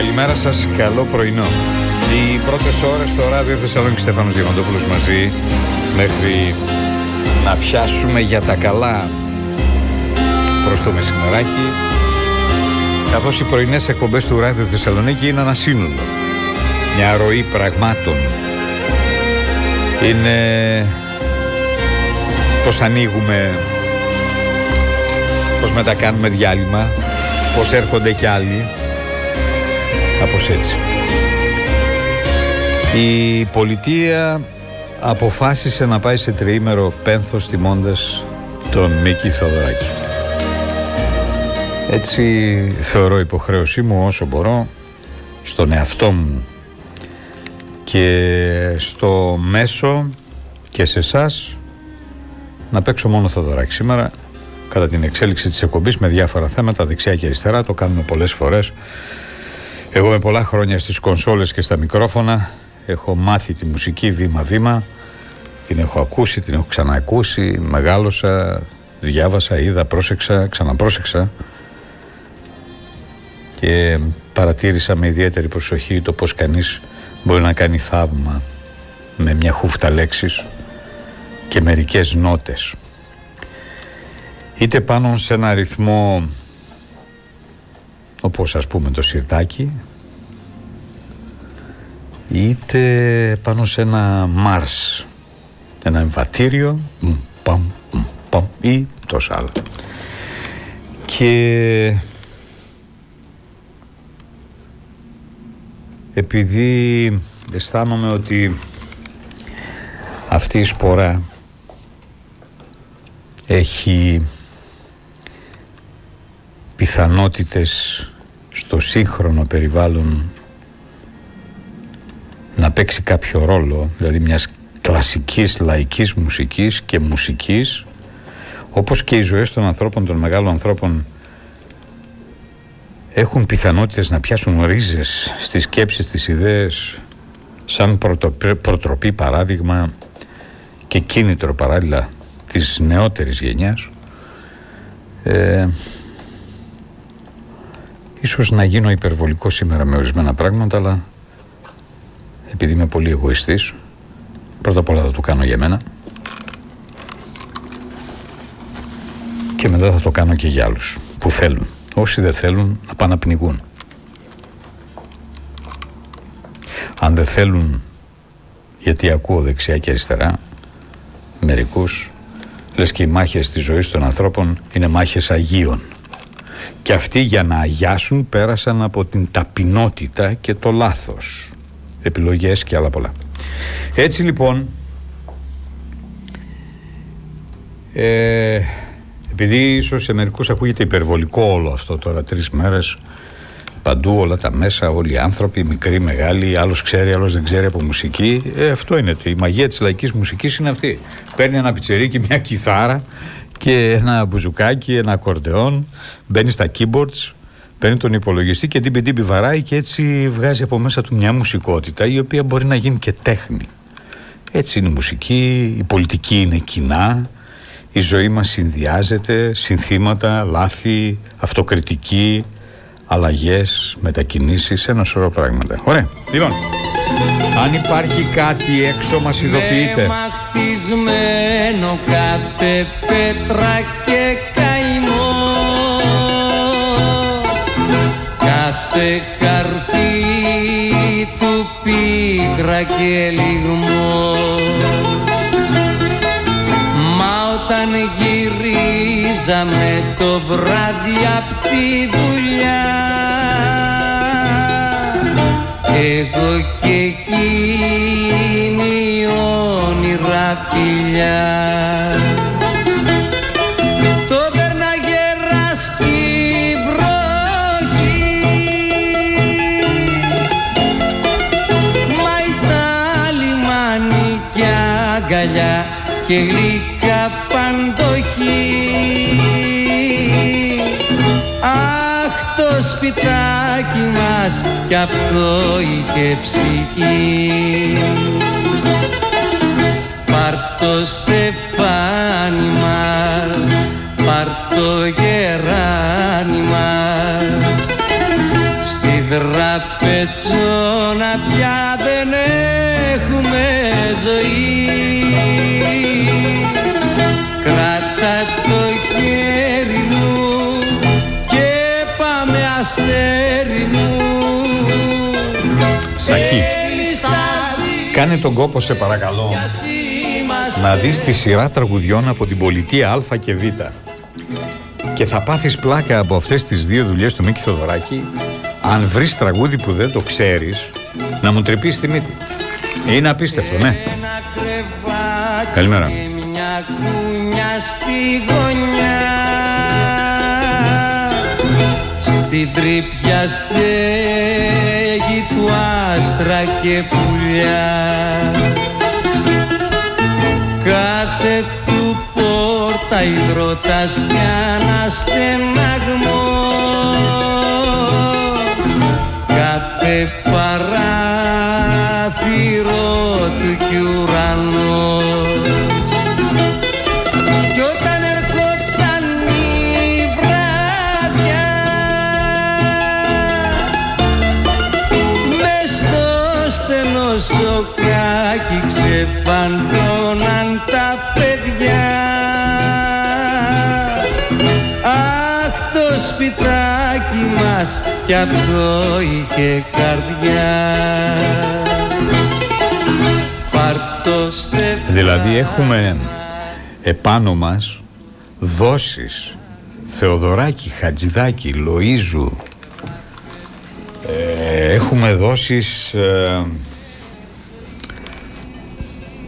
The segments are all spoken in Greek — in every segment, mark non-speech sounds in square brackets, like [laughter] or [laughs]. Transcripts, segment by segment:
Καλημέρα σας, καλό πρωινό. Οι πρώτες ώρες στο ράδιο Θεσσαλονίκη Στέφανος Διαμαντόπουλος μαζί μέχρι να πιάσουμε για τα καλά προς το μεσημεράκι καθώς οι πρωινές εκπομπές του ράδιο Θεσσαλονίκη είναι ένα σύνολο μια ροή πραγμάτων είναι πως ανοίγουμε πως μετακάνουμε διάλειμμα πως έρχονται κι άλλοι Κάπως έτσι. Η πολιτεία αποφάσισε να πάει σε τριήμερο πένθος τιμώντας τον Μίκη Θεοδωράκη. Έτσι θεωρώ υποχρέωσή μου όσο μπορώ στον εαυτό μου και στο μέσο και σε εσάς να παίξω μόνο Θεοδωράκη σήμερα κατά την εξέλιξη της εκπομπής με διάφορα θέματα δεξιά και αριστερά το κάνουμε πολλές φορές εγώ με πολλά χρόνια στις κονσόλες και στα μικρόφωνα. Έχω μάθει τη μουσική βήμα-βήμα. Την έχω ακούσει, την έχω ξαναακούσει. Μεγάλωσα, διάβασα, είδα, πρόσεξα, ξαναπρόσεξα. Και παρατήρησα με ιδιαίτερη προσοχή το πως κανείς μπορεί να κάνει θαύμα με μια χούφτα λέξεις και μερικές νότες. Είτε πάνω σε ένα αριθμό όπως ας πούμε το σιρτάκι είτε πάνω σε ένα Μάρς ένα εμβατήριο παμ, παμ, ή τόσα άλλα. Και επειδή αισθάνομαι ότι αυτή η σπορά έχει πιθανότητες στο σύγχρονο περιβάλλον να παίξει κάποιο ρόλο, δηλαδή μιας κλασικής λαϊκής μουσικής και μουσικής, όπως και οι ζωές των ανθρώπων, των μεγάλων ανθρώπων, έχουν πιθανότητες να πιάσουν ρίζες στις σκέψεις, στις ιδέες, σαν προτροπή παράδειγμα και κίνητρο παράλληλα της νεότερης γενιάς, ε, Ίσως να γίνω υπερβολικό σήμερα με ορισμένα πράγματα, αλλά επειδή είμαι πολύ εγωιστής, πρώτα απ' όλα θα το κάνω για μένα και μετά θα το κάνω και για άλλους που θέλουν. Όσοι δεν θέλουν να πάνε να πνιγούν. Αν δεν θέλουν, γιατί ακούω δεξιά και αριστερά, μερικούς, λες και οι μάχες της ζωής των ανθρώπων είναι μάχες Αγίων. Και αυτοί για να αγιάσουν πέρασαν από την ταπεινότητα και το λάθος. Επιλογές και άλλα πολλά. Έτσι λοιπόν, ε, επειδή ίσως σε μερικούς ακούγεται υπερβολικό όλο αυτό τώρα τρεις μέρες, παντού όλα τα μέσα, όλοι οι άνθρωποι, μικροί, μεγάλοι, άλλος ξέρει, άλλος δεν ξέρει από μουσική. Ε, αυτό είναι. Η μαγεία της λαϊκής μουσικής είναι αυτή. Παίρνει ένα πιτσερίκι, μια κιθάρα και ένα μπουζουκάκι, ένα ακορντεόν, μπαίνει στα keyboards, παίρνει τον υπολογιστή και την πεντή βαράει και έτσι βγάζει από μέσα του μια μουσικότητα η οποία μπορεί να γίνει και τέχνη. Έτσι είναι η μουσική, η πολιτική είναι κοινά, η ζωή μας συνδυάζεται, συνθήματα, λάθη, αυτοκριτική, αλλαγές, μετακινήσεις, ένα σωρό πράγματα. Ωραία, λοιπόν. Αν υπάρχει κάτι έξω μας ειδοποιείτε. Μαχτισμένο κάθε πέτρα και καημός. Κάθε καρφί του πίκρα και λιγμός. Μα όταν γυρίζαμε το βράδυ απ' τη δουλειά εγώ και εκείνη όνειρα φιλιά. Το περνάγε ράσκει βροχή. Μα ήταν λιμάνι και αγκαλιά και γλυκά παντοχή Αχ το σπιτάκι μας κι αυτό είχε ψυχή. Πάρ' το στεφάνι μας, πάρ' το γεράνι μας. Στη δραπή πετσόνα πια δεν έχουμε ζωή. Κράτα το χέρι μου και πάμε αστέρι μου. Σακί, κάνε τον κόπο σε παρακαλώ να δεις τη σειρά τραγουδιών από την πολιτεία Α και Β. Και θα πάθεις πλάκα από αυτές τις δύο δουλειές του Μίκη Θοδωράκη αν βρεις τραγούδι που δεν το ξέρεις να μου τρυπείς τη μύτη. Είναι απίστευτο, ναι. Καλημέρα. Μια κούνια στη γωνιά Στην τρύπια στέγη του άστρα και πουλιά πόρτα υδρότας κι αναστεναγμός Κάθε παράθυρο του κι ουρανός. Κι όταν ερχόταν η βράδια Μες στο στενό σοκάκι ξεφαντώναν κι αυτό είχε καρδιά. Πάρ' το στεφάνι Δηλαδή έχουμε επάνω μας δόσεις. Θεοδωράκη, Χατζηδάκη, Λοΐζου. Ε, Έχουμε δόσεις ε,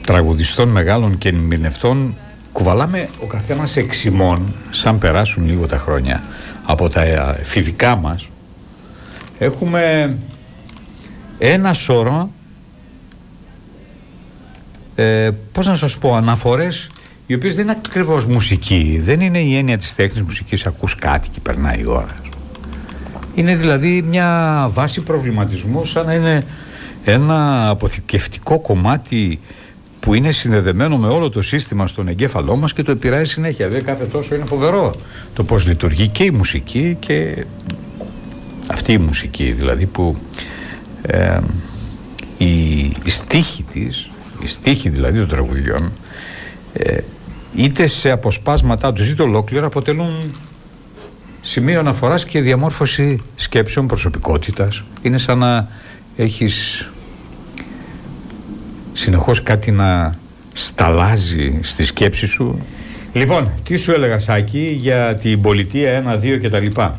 τραγουδιστών μεγάλων και ερμηνευτών. Κουβαλάμε ο καθένας εξημών σαν περάσουν λίγο τα χρόνια από τα ε, εφηβικά μας έχουμε ένα σώρο ε, πώς να σας πω, αναφορές οι οποίες δεν είναι ακριβώς μουσική. Δεν είναι η έννοια της τέχνης μουσικής, ακούς κάτι και περνάει η ώρα. Είναι δηλαδή μια βάση προβληματισμού σαν να είναι ένα αποθηκευτικό κομμάτι που είναι συνδεδεμένο με όλο το σύστημα στον εγκέφαλό μας και το επηρεάζει συνέχεια. Δηλαδή κάθε τόσο είναι φοβερό το πώς λειτουργεί και η μουσική και αυτή η μουσική δηλαδή που ε, η, η στίχη της, η στίχη δηλαδή των τραγουδιών ε, είτε σε αποσπάσματά τους είτε ολόκληρα αποτελούν σημείο αναφοράς και διαμόρφωση σκέψεων προσωπικότητας. Είναι σαν να έχεις συνεχώς κάτι να σταλάζει στη σκέψη σου. Λοιπόν, τι σου έλεγα Σάκη για την πολιτεία 1, 2 και τα λοιπά;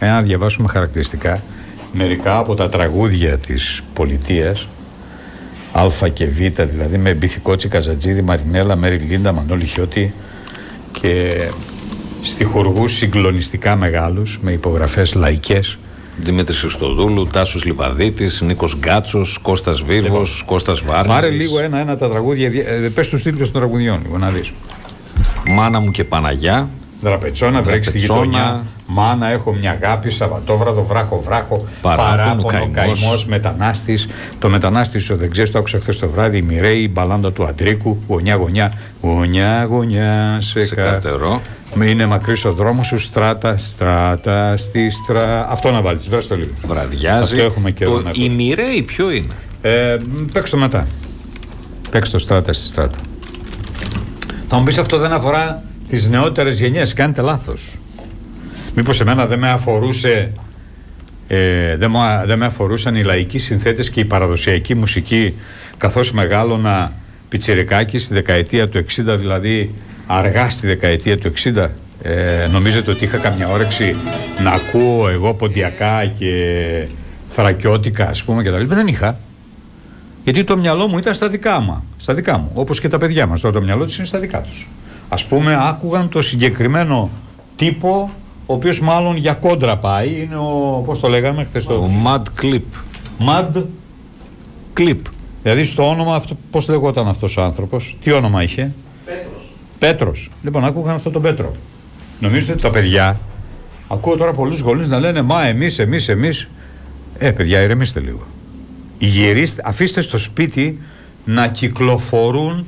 Εάν να διαβάσουμε χαρακτηριστικά μερικά από τα τραγούδια της πολιτείας Α και Β, δηλαδή με Μπιθικότσι, Καζατζίδη, Μαρινέλα, Μέρι Λίντα, Μανώλη Χιώτη και στιχουργούς συγκλονιστικά μεγάλους με υπογραφές λαϊκές Δημήτρης Χριστοδούλου, Τάσος Λιβαδίτη, Νίκος Γκάτσος, Κώστας Βίρβο, Λοιπόν. Κώστας Βάρνης. Πάρε λίγο ένα-ένα τα τραγούδια, ε, πες τους τίτλους των τραγουδιών, λίγο να δεις. Μάνα μου και Παναγιά. Δραπετσόνα, βρέξει στη Δραπετσόνα. γειτονιά. Μάνα, έχω μια αγάπη. Σαββατόβραδο, βράχο, βράχο. Παράπονο, καημός, καημός. μετανάστης. Το μετανάστης, ο δεν ξέρει, το άκουσα χθες το βράδυ. Η Μιρέη, η μπαλάντα του Αντρίκου. Γωνιά-γωνιά. Γωνιά-γωνιά σε, Σε κα- καρτερό. Με Είναι μακρύς ο δρόμος σου, στράτα, στράτα, στη στρα. Αυτό να βάλεις, βρες το λίγο. Βραδιάζει. Αυτό έχουμε καιρό το να ακούσουμε. Η Μιρέη ποιο είναι; Ε, παίξ το μετά. Παίξ το στράτα στη στράτα. Θα μου πεις αυτό δεν αφορά τι νεότερες γενιές. Κάνετε λάθος. Μήπως εμένα δεν με αφορούσε. Ε, δεν, μου, δεν με αφορούσαν οι λαϊκοί συνθέτες και η παραδοσιακή μουσική καθώς μεγάλωνα πιτσιρικάκι στη δεκαετία του 60 δηλαδή αργά στη δεκαετία του 60 ε, νομίζετε ότι είχα καμιά όρεξη να ακούω εγώ ποντιακά και θρακιώτικα ας πούμε και τα λοιπά δεν είχα γιατί το μυαλό μου ήταν στα δικά μου. Στα δικά μου. Όπως και τα παιδιά μας. Τώρα το μυαλό τους είναι στα δικά τους. Α πούμε, άκουγαν το συγκεκριμένο τύπο, ο οποίος μάλλον για κόντρα πάει. Είναι ο. Πώς το λέγαμε χθες Ο το. Mad Clip. Mad Clip. Δηλαδή στο όνομα αυτό. Πώς λεγόταν αυτός ο άνθρωπος, τι όνομα είχε; Πέτρος. Πέτρος. Λοιπόν, άκουγαν αυτό τον Πέτρο. Νομίζετε ότι τα παιδιά. Ακούω τώρα πολλούς γονείς να λένε Μα εμείς, εμείς, εμείς. Ε, παιδιά, ηρεμήστε λίγο. Γυρίστε, αφήστε στο σπίτι να κυκλοφορούν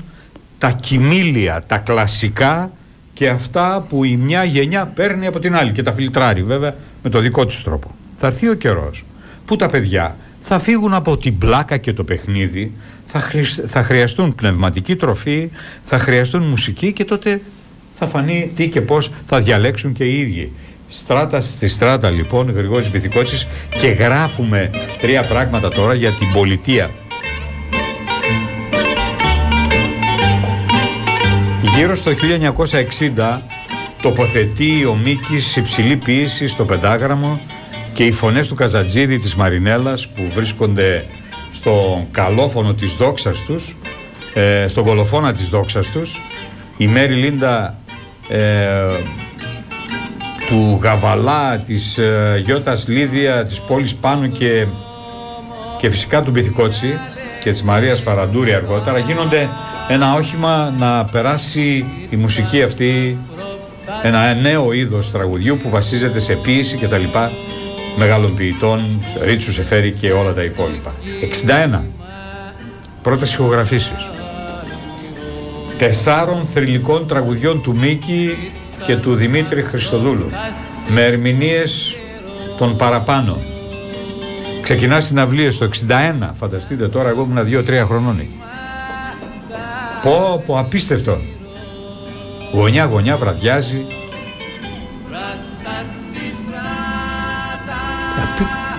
τα κοιμήλια, τα κλασικά και αυτά που η μια γενιά παίρνει από την άλλη και τα φιλτράρει βέβαια με το δικό της τρόπο. Θα έρθει ο καιρός που τα παιδιά θα φύγουν από την πλάκα και το παιχνίδι, θα, θα χρειαστούν πνευματική τροφή, θα χρειαστούν μουσική και τότε θα φανεί τι και πώς θα διαλέξουν και οι ίδιοι. Στράτα στη στράτα λοιπόν, Γρηγόρης Μπηθικότσης και γράφουμε τρία πράγματα τώρα για την πολιτεία. Γύρω στο 1960 τοποθετεί ο Μίκης υψηλή ποίηση στο πεντάγραμμο και οι φωνές του Καζατζίδη της Μαρινέλας που βρίσκονται στο καλόφωνο της δόξας τους, ε, στον κολοφόνα της δόξας τους, η Μέρι Λίντα ε, του Γαβαλά, της ε, Γιώτας Λίδια, της πόλης Πάνου και, και φυσικά του Μπιθικότσι και της Μαρίας Φαραντούρη αργότερα γίνονται ένα όχημα να περάσει η μουσική αυτή ένα νέο είδος τραγουδιού που βασίζεται σε ποίηση και τα λοιπά μεγάλων ποιητών, Ρίτσους Σεφέρη και όλα τα υπόλοιπα. 61. Πρώτες ηχογραφήσεις. Τεσσάρων θρηλυκών τραγουδιών του Μίκη και του Δημήτρη Χριστοδούλου με ερμηνείες των παραπάνω. Ξεκινά συναυλίες το 61, φανταστείτε τώρα, εγώ ήμουν 2-3 χρονών. Πω, πω, απίστευτο. Γωνιά, γωνιά, βραδιάζει.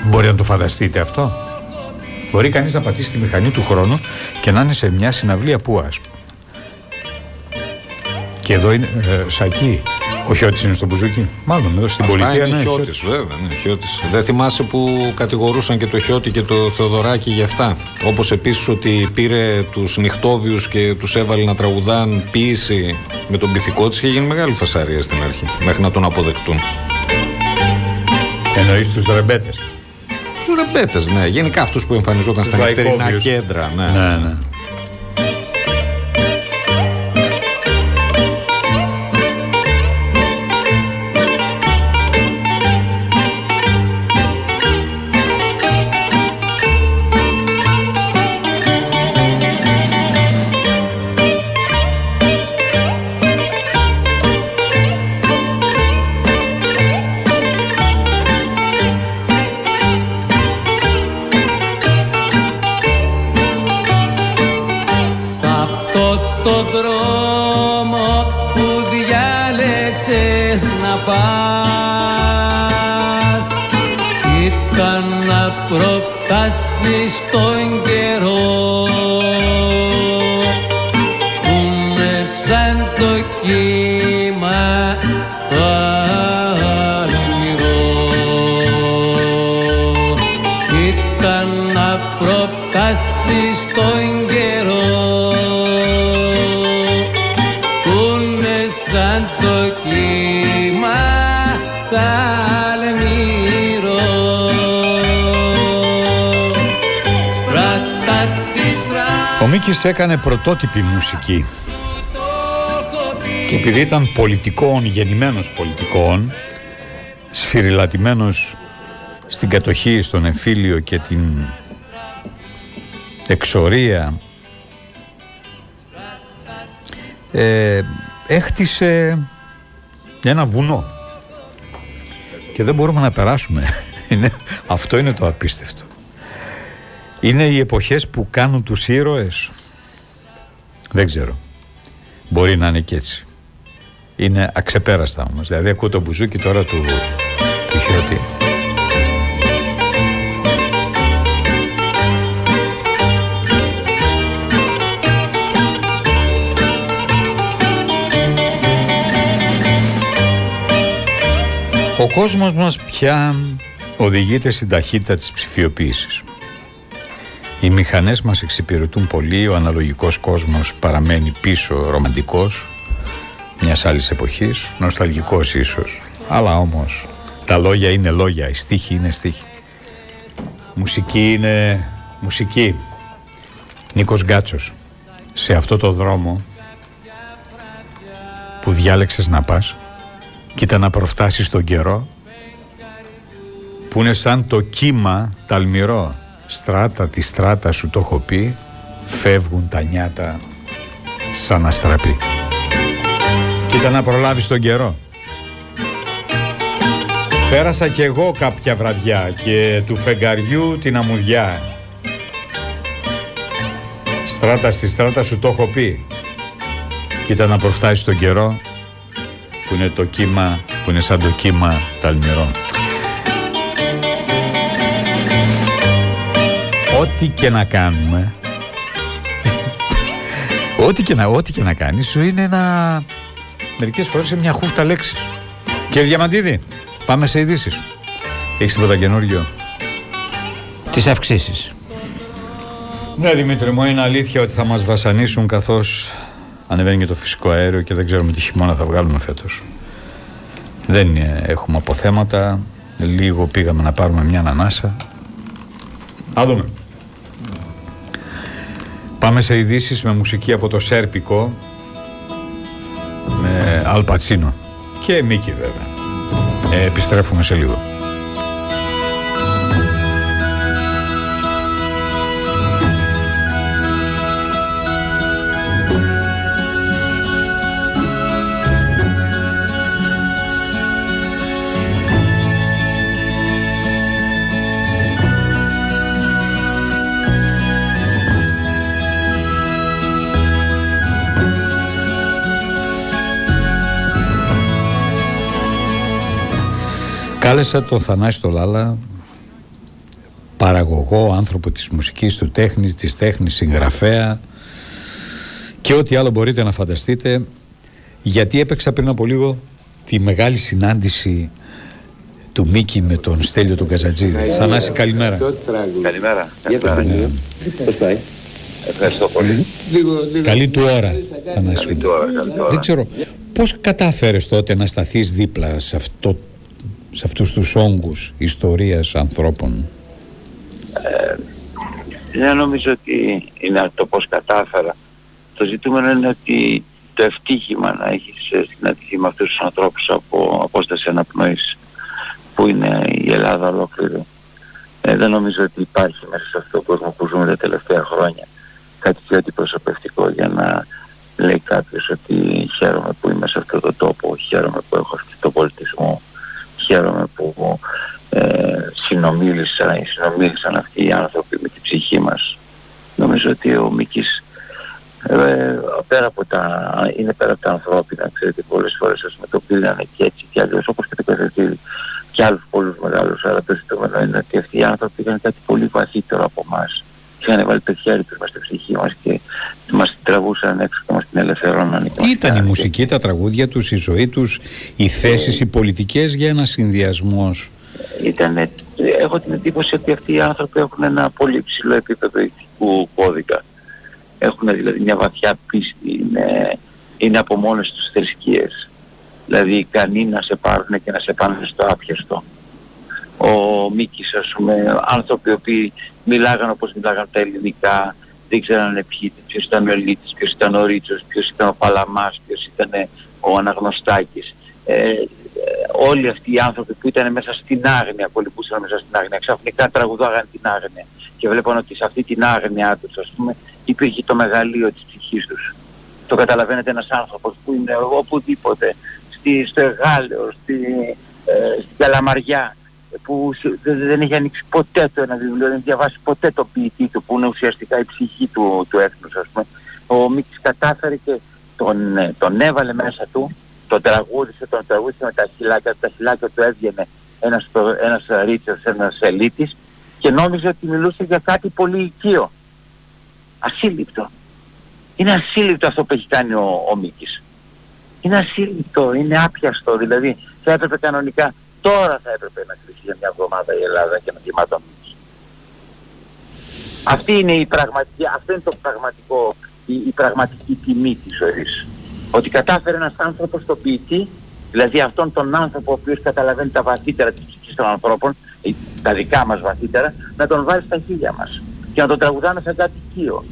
Μπορεί να το φανταστείτε αυτό. Μπορεί κανείς να πατήσει τη μηχανή του χρόνου και να είναι σε μια συναυλία που ας πούμε. Και εδώ είναι ε, σακί. Ο Χιώτης είναι στο μπουζούκι. Μάλλον εδώ στην Αυτά πολιτεία είναι ναι, Χιώτης, βέβαια. Ναι, Χιώτης. Δεν θυμάσαι που κατηγορούσαν και το Χιώτη και το Θεοδωράκη για αυτά. Όπως επίσης ότι πήρε τους νυχτόβιους και τους έβαλε να τραγουδάν ποίηση με τον πυθικό της και γίνει μεγάλη φασαρία στην αρχή. Μέχρι να τον αποδεκτούν. Εννοείς τους ρεμπέτες. Τους ρεμπέτες, ναι. Γενικά αυτούς που εμφανιζόταν στα νυχτερινά λαϊκόβιους. κέντρα. Ναι. Ναι, ναι. Στράτα Ο Μίκης έκανε πρωτότυπη μουσική και επειδή ήταν πολιτικών, γεννημένος πολιτικών, σφυριλατημένος στην κατοχή, στον εμφύλιο και την εξορία, ε, έχτισε ένα βουνό και δεν μπορούμε να περάσουμε. [laughs] Είναι, αυτό είναι το απίστευτο. Είναι οι εποχές που κάνουν τους ήρωες. Δεν ξέρω. Μπορεί να είναι και έτσι. Είναι αξεπέραστα όμως. Δηλαδή ακούω το μπουζούκι τώρα του, του Χιώτη. Ο κόσμος μας πια οδηγείται στην ταχύτητα της ψηφιοποίησης. Οι μηχανές μας εξυπηρετούν πολύ, ο αναλογικός κόσμος παραμένει πίσω, ρομαντικός, μιας άλλης εποχής, νοσταλγικός ίσως, αλλά όμως τα λόγια είναι λόγια, η στίχη είναι στίχη. Μουσική είναι μουσική. Νίκος Γκάτσος, σε αυτό το δρόμο που διάλεξες να πας, κοίτα να προφτάσεις τον καιρό, που είναι σαν το κύμα ταλμυρό. Στράτα τη στράτα σου το έχω πει, φεύγουν τα νιάτα σαν αστραπή. Κοίτα να προλάβεις τον καιρό. Πέρασα κι εγώ κάποια βραδιά και του φεγγαριού την αμμουδιά. Στράτα στη στράτα σου το έχω πει. Κοίτα να προφτάσει τον καιρό που είναι το κύμα, που είναι σαν το κύμα ταλμυρό. Ό,τι και να κάνουμε, ό,τι και να, ό,τι και να κάνεις σου είναι ένα... Μερικές φορές είναι μια χούφτα λέξης. Κύριε Διαμαντίδη, πάμε σε ειδήσεις. Έχεις τίποτα καινούργιο. Τις αυξήσεις. Ναι, Δημήτρη μου, είναι αλήθεια ότι θα μας βασανίσουν καθώς ανεβαίνει και το φυσικό αέριο και δεν ξέρουμε τι χειμώνα θα βγάλουμε φέτος. Δεν έχουμε αποθέματα. Λίγο πήγαμε να πάρουμε μια ανανάσα. Α δούμε. Πάμε σε ειδήσεις με μουσική από το Σέρπικο με Αλπατσίνο και Μίκη βέβαια. Ε, επιστρέφουμε σε λίγο. Κάλεσα τον Θανάση το Λάλα παραγωγό, άνθρωπο της μουσικής, του τέχνης, της τέχνης, συγγραφέα και ό,τι άλλο μπορείτε να φανταστείτε γιατί έπαιξα πριν από λίγο τη μεγάλη συνάντηση του Μίκη με τον Στέλιο τον Καζατζίδη. Θανάση καλημέρα. Καλημέρα. Καλημέρα. Πώς πάει; Ευχαριστώ πολύ. Καλή του ώρα, Θανάση. Καλή του ώρα, καλή του ώρα. Δεν ξέρω, πώς κατάφερες τότε να σταθείς δίπλα σε, αυτό, σε αυτούς τους όγκους ιστορίας ανθρώπων; Δεν νομίζω ότι είναι το πώς κατάφερα. Το ζητούμενο είναι ότι το ευτύχημα να έχεις ε, συναντηθεί με αυτούς τους ανθρώπους από απόσταση αναπνοής που είναι η Ελλάδα ολόκληρη. Ε, δεν νομίζω ότι υπάρχει μέσα σε αυτό το κόσμο που ζούμε τα τελευταία χρόνια κάτι πιο αντιπροσωπευτικό για να λέει κάποιος ότι χαίρομαι που είμαι σε αυτό το τόπο, χαίρομαι που έχω αυτό το πολιτισμό, χαίρομαι που ε, συνομίλησα ή συνομίλησαν αυτοί οι άνθρωποι με την ψυχή μας. Νομίζω ότι ο Μίκης ε, πέρα από τα, είναι πέρα από τα ανθρώπινα, ξέρετε, πολλές φορές ας με το πήραν και έτσι και αλλιώς, όπως και το Καζατζίδη και άλλους πολλούς μεγάλους, αλλά το ζητούμενο είναι ότι αυτοί οι άνθρωποι είχαν κάτι πολύ βαθύτερο από εμάς. Είχαν βάλει το χέρι τους μες στη ψυχή μας και μας τραβούσαν έξω και μας την ελευθερώναν. Τι ήταν η μουσική, τα τραγούδια τους, η ζωή τους, οι θέσεις, οι πολιτικές για ένα συνδυασμός; Ήτανε, έχω την εντύπωση ότι αυτοί οι άνθρωποι έχουν ένα πολύ ψηλό επίπεδο ηθικού κώδικα. Έχουν δηλαδή μια βαθιά πίστη, είναι, είναι από μόνες τους θρησκείες. Δηλαδή ικανοί να σε πάρουν και να σε πάνε στο άπιαστο. Ο Μίκης ας πούμε, άνθρωποι οι οποίοι μιλάγαν όπως μιλάγαν τα ελληνικά, δεν ξέρανε ποιοι, ποιος ήταν ο Ελίτης, ποιος ήταν ο Ρίτσος, ποιος ήταν ο Παλαμάς, ποιος ήταν ο Αναγνωστάκης. Ε, ε, όλοι αυτοί οι άνθρωποι που ήταν μέσα στην άγνοια, κολυμπούσαν μέσα στην άγνοια, ξαφνικά τραγουδάγαν την άγνοια και βλέπαν ότι σε αυτή την άγνοια τους, ας πούμε, υπήρχε το μεγαλείο της ψυχής τους. Το καταλαβαίνετε ένας άνθρωπος που είναι οπουδήποτε, στη, στο Εγάλεο, στη, ε, στην Καλαμαριά, που σου- δεν, δεν έχει ανοίξει ποτέ το ένα βιβλίο, δεν έχει διαβάσει ποτέ το ποιητή του, που είναι ουσιαστικά η ψυχή του, του έθνους, ας πούμε. Ο Μίκης κατάφερε και τον, ε, τον έβαλε μέσα του, τον τραγούδισε, τον τραγούδισε με τα χυλάκια, τα χυλάκια του έβγαινε ένας, το- ένας ρίτσος, ένας ελίτης και νόμιζε ότι μιλούσε για κάτι πολύ οικείο. Ασύλληπτο. Είναι ασύλληπτο αυτό που έχει κάνει ο, ο Μίκης. Είναι ασύλληπτο, είναι άπιαστο, δηλαδή θα έπρεπε κανονικά, τώρα θα έπρεπε να κλείσει για μια εβδομάδα η Ελλάδα και να γεμάτο Μίκης. Αυτή είναι η πραγματική, αυτό είναι το πραγματικό, η, η πραγματική τιμή της ζωής. Ότι κατάφερε ένας άνθρωπος το ποιητή, δηλαδή αυτόν τον άνθρωπο ο οποίος καταλαβαίνει τα βαθύτερα της ψυχής των ανθρώπων, ε, τα δικά μας βαθύτερα, να τον βάλει στα χείλια μας και να τον τραγουδάμε σαν κάτι οικείο.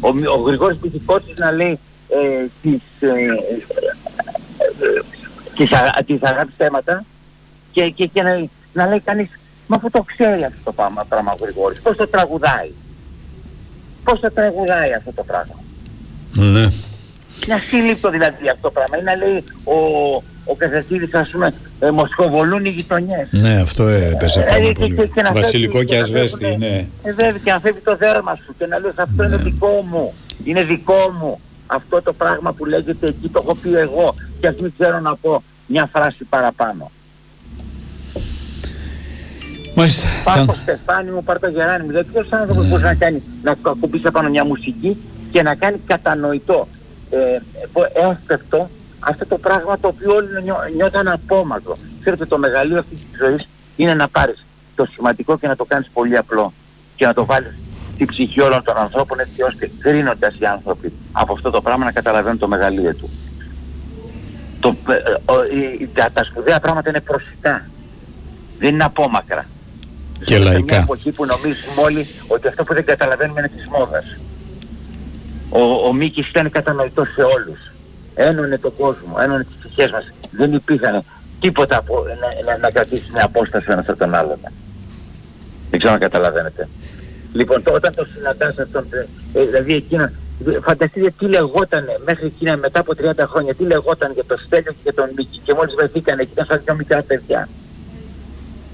Ο, Μι- ο Γρηγόρης Πυθικότσης να λέει ε, τις, ε, ε, ε, τις, αγα- τις αγάπης θέματα και, και, και να, να λέει κανείς μα αφού το ξέρει αυτό το πράγμα, πράγμα ο Γρηγόρης, πώς το τραγουδάει; Πώς το τραγουδάει αυτό το πράγμα; Ναι. Είναι ασύλληπτο δηλαδή αυτό το πράγμα. Είναι να λέει ο, ο Καζατζίδης ας πούμε ε, μοσχοβολούν οι γειτονιές. Ναι, αυτό έπαιζε Ε, πάρα και- πολύ. και- και να Βασιλικό φεύγει- και να ασβέστη, φεύγουν- ναι. Ε, βέβαια και να φεύγει το δέρμα σου και να λες αυτό είναι δικό μου. Είναι δικό μου. Αυτό το πράγμα που λέγεται εκεί το έχω πει εγώ και ας μην ξέρω να πω μια φράση παραπάνω. Μάλιστα. Πάρ' το Θα... Στεφάνι μου, πάρ' το Γεράνι μου. Δηλαδή ποιος άνθρωπος μπορεί να κάνει, να ακουμπήσει πάνω μια μουσική και να κάνει κατανοητό, ε, ε, εύπεπτο αυτό το πράγμα το οποίο όλοι νιώ, νιώθαν απόμακρο. Ξέρετε το μεγαλείο αυτής της ζωής είναι να πάρεις το σημαντικό και να το κάνεις πολύ απλό και να το βάλεις στην ψυχή όλων των ανθρώπων έτσι ώστε κρίνοντας οι άνθρωποι από αυτό το πράγμα να καταλαβαίνουν το μεγαλείο του. Το, ε, ε, ο- η- η- τα, τα σπουδαία πράγματα είναι προσιτά. Δεν είναι απόμακρα. Και Ζούμε σε λαϊκά. μια εποχή που νομίζουμε όλοι ότι αυτό που δεν καταλαβαίνουμε είναι της μόδας. Ο, ο Μίκης ήταν κατανοητός σε όλους. Ένωνε τον κόσμο, ένωνε τις ψυχές μας. Δεν υπήρχαν τίποτα από, να, να, να κρατήσει μια απόσταση ο ένας από τον άλλον. Δεν ξέρω αν καταλαβαίνετε. Λοιπόν, το, όταν το συναντάς αυτόν, ε, ε, δηλαδή εκείνα, ε, φανταστείτε τι λεγότανε μέχρι εκείνα μετά από 30 χρόνια, τι λεγόταν για τον Στέλιο και για τον Μίκη και μόλις βρεθήκανε εκεί ήταν σαν δυο μικρά παιδιά,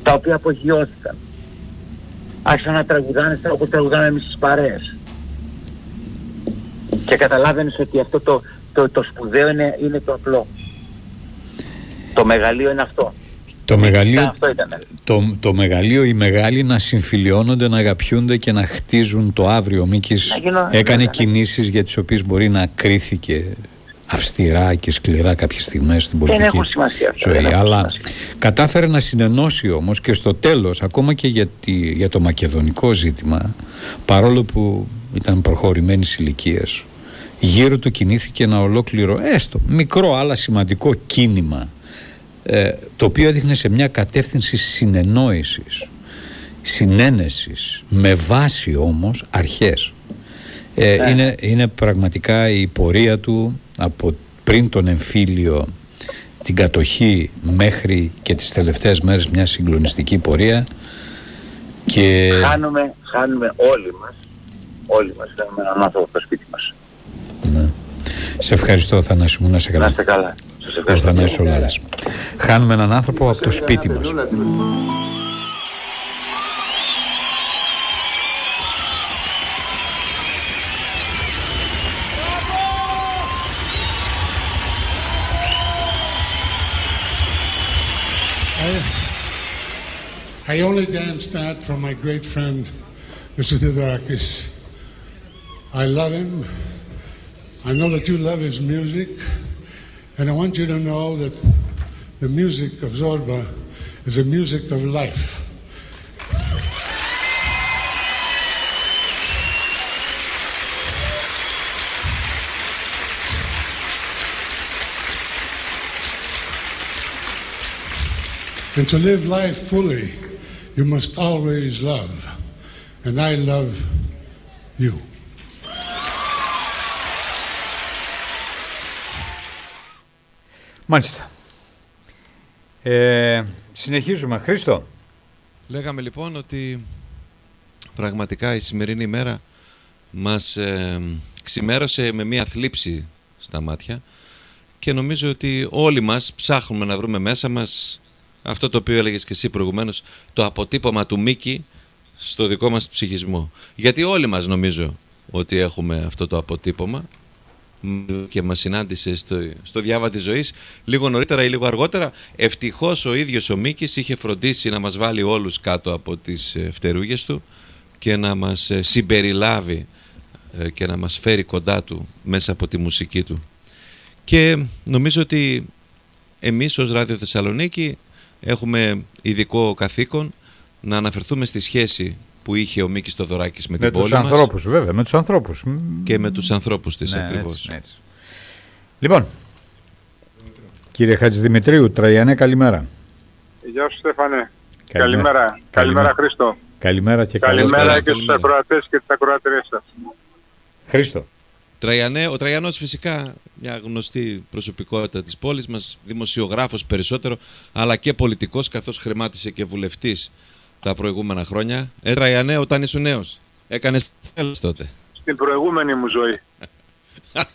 τα οποία απογειώθηκαν. Άρχισαν να τραγουδάνε σαν όπως τραγουδάμε εμείς στις παρέες. Και καταλάβαινες ότι αυτό το, το, το σπουδαίο είναι, είναι το απλό. Το μεγαλείο είναι αυτό. Το μεγαλείο, Αυτό ήτανε. το, το μεγαλείο, οι μεγάλοι να συμφιλιώνονται, να αγαπιούνται και να χτίζουν το αύριο. Ο Μίκης Να γίνω- έκανε ναι. κινήσεις για τις οποίες μπορεί να κρίθηκε αυστηρά και σκληρά κάποιες στιγμές στην πολιτική έχουν σημασία αυτά, δεν ζωή. έχουν Αλλά σημασία. κατάφερε να συνενώσει όμως και στο τέλος, ακόμα και για, τη- για το μακεδονικό ζήτημα, παρόλο που ήταν προχωρημένης ηλικίας, γύρω του κινήθηκε ένα ολόκληρο, έστω μικρό αλλά σημαντικό κίνημα ε, το οποίο έδειχνε σε μια κατεύθυνση συνεννόησης, συνένεσης, με βάση όμως αρχές. Ε, Ναι. είναι, είναι πραγματικά η πορεία του από πριν τον εμφύλιο την κατοχή μέχρι και τις τελευταίες μέρες μια συγκλονιστική πορεία και Χάνουμε, χάνουμε όλοι μας, όλοι μας χάνουμε έναν άνθρωπο από το σπίτι μας. ναι. σε ευχαριστώ Θανάση μου να σε Να καλά είστε καλά. Σας ο ευχαριστώ. Θανάσης Ολάρας. χάνουμε έναν άνθρωπο από το σπίτι μας I only danced that for my great friend, Mr. Theodorakis. I love him. I know that you love his music. And I want you to know that the music of Zorba is a music of life. And to live life fully, you must always love. And I love you. Μάλιστα ε, συνεχίζουμε Χρήστο Λέγαμε λοιπόν ότι πραγματικά η σημερινή ημέρα μας ε, ξημέρωσε με μία θλίψη στα μάτια και νομίζω ότι όλοι μας ψάχνουμε να βρούμε μέσα μας αυτό το οποίο έλεγες και εσύ προηγουμένως, το αποτύπωμα του Μίκη στο δικό μας ψυχισμό. Γιατί όλοι μας νομίζω ότι έχουμε αυτό το αποτύπωμα και μας συνάντησε στο, στο διάβα της ζωής λίγο νωρίτερα ή λίγο αργότερα. Ευτυχώς ο ίδιος ο Μίκης είχε φροντίσει να μας βάλει όλους κάτω από τις ε, φτερούγες του και να μας ε, συμπεριλάβει ε, και να μας φέρει κοντά του μέσα από τη μουσική του. Και νομίζω ότι εμείς ως Ράδιο Θεσσαλονίκη έχουμε ειδικό καθήκον να αναφερθούμε στη σχέση που είχε ο Μίκης Θοδωράκης με, με την τους πόλη μας ανθρώπους βέβαια με τους ανθρώπους και με τους ανθρώπους της Ναι, ακριβώς. έτσι, έτσι. Λοιπόν, κύριε Χατζηδημητρίου, Τραγιανέ, καλημέρα. Γεια σου Στέφανε. Καλημέρα. Καλημέρα. Καλημέρα Χρήστο. Καλημέρα και καλώς Καλημέρα ήρθατε. και στους καλημέρα. ακροατές και τις ακροατρίες σας. Χρήστο. Τραγιανέ, ο Τραγιανός φυσικά μια γνωστή προσωπικότητα της πόλης μας, δημοσιογράφος περισσότερο, αλλά και πολιτικός καθώς χρημάτισε και βουλευτής τα προηγούμενα χρόνια. Ε, Τραγιανέ, όταν ήσουν νέος, έκανες τέλος τότε; Στην προηγούμενη μου ζωή. [laughs]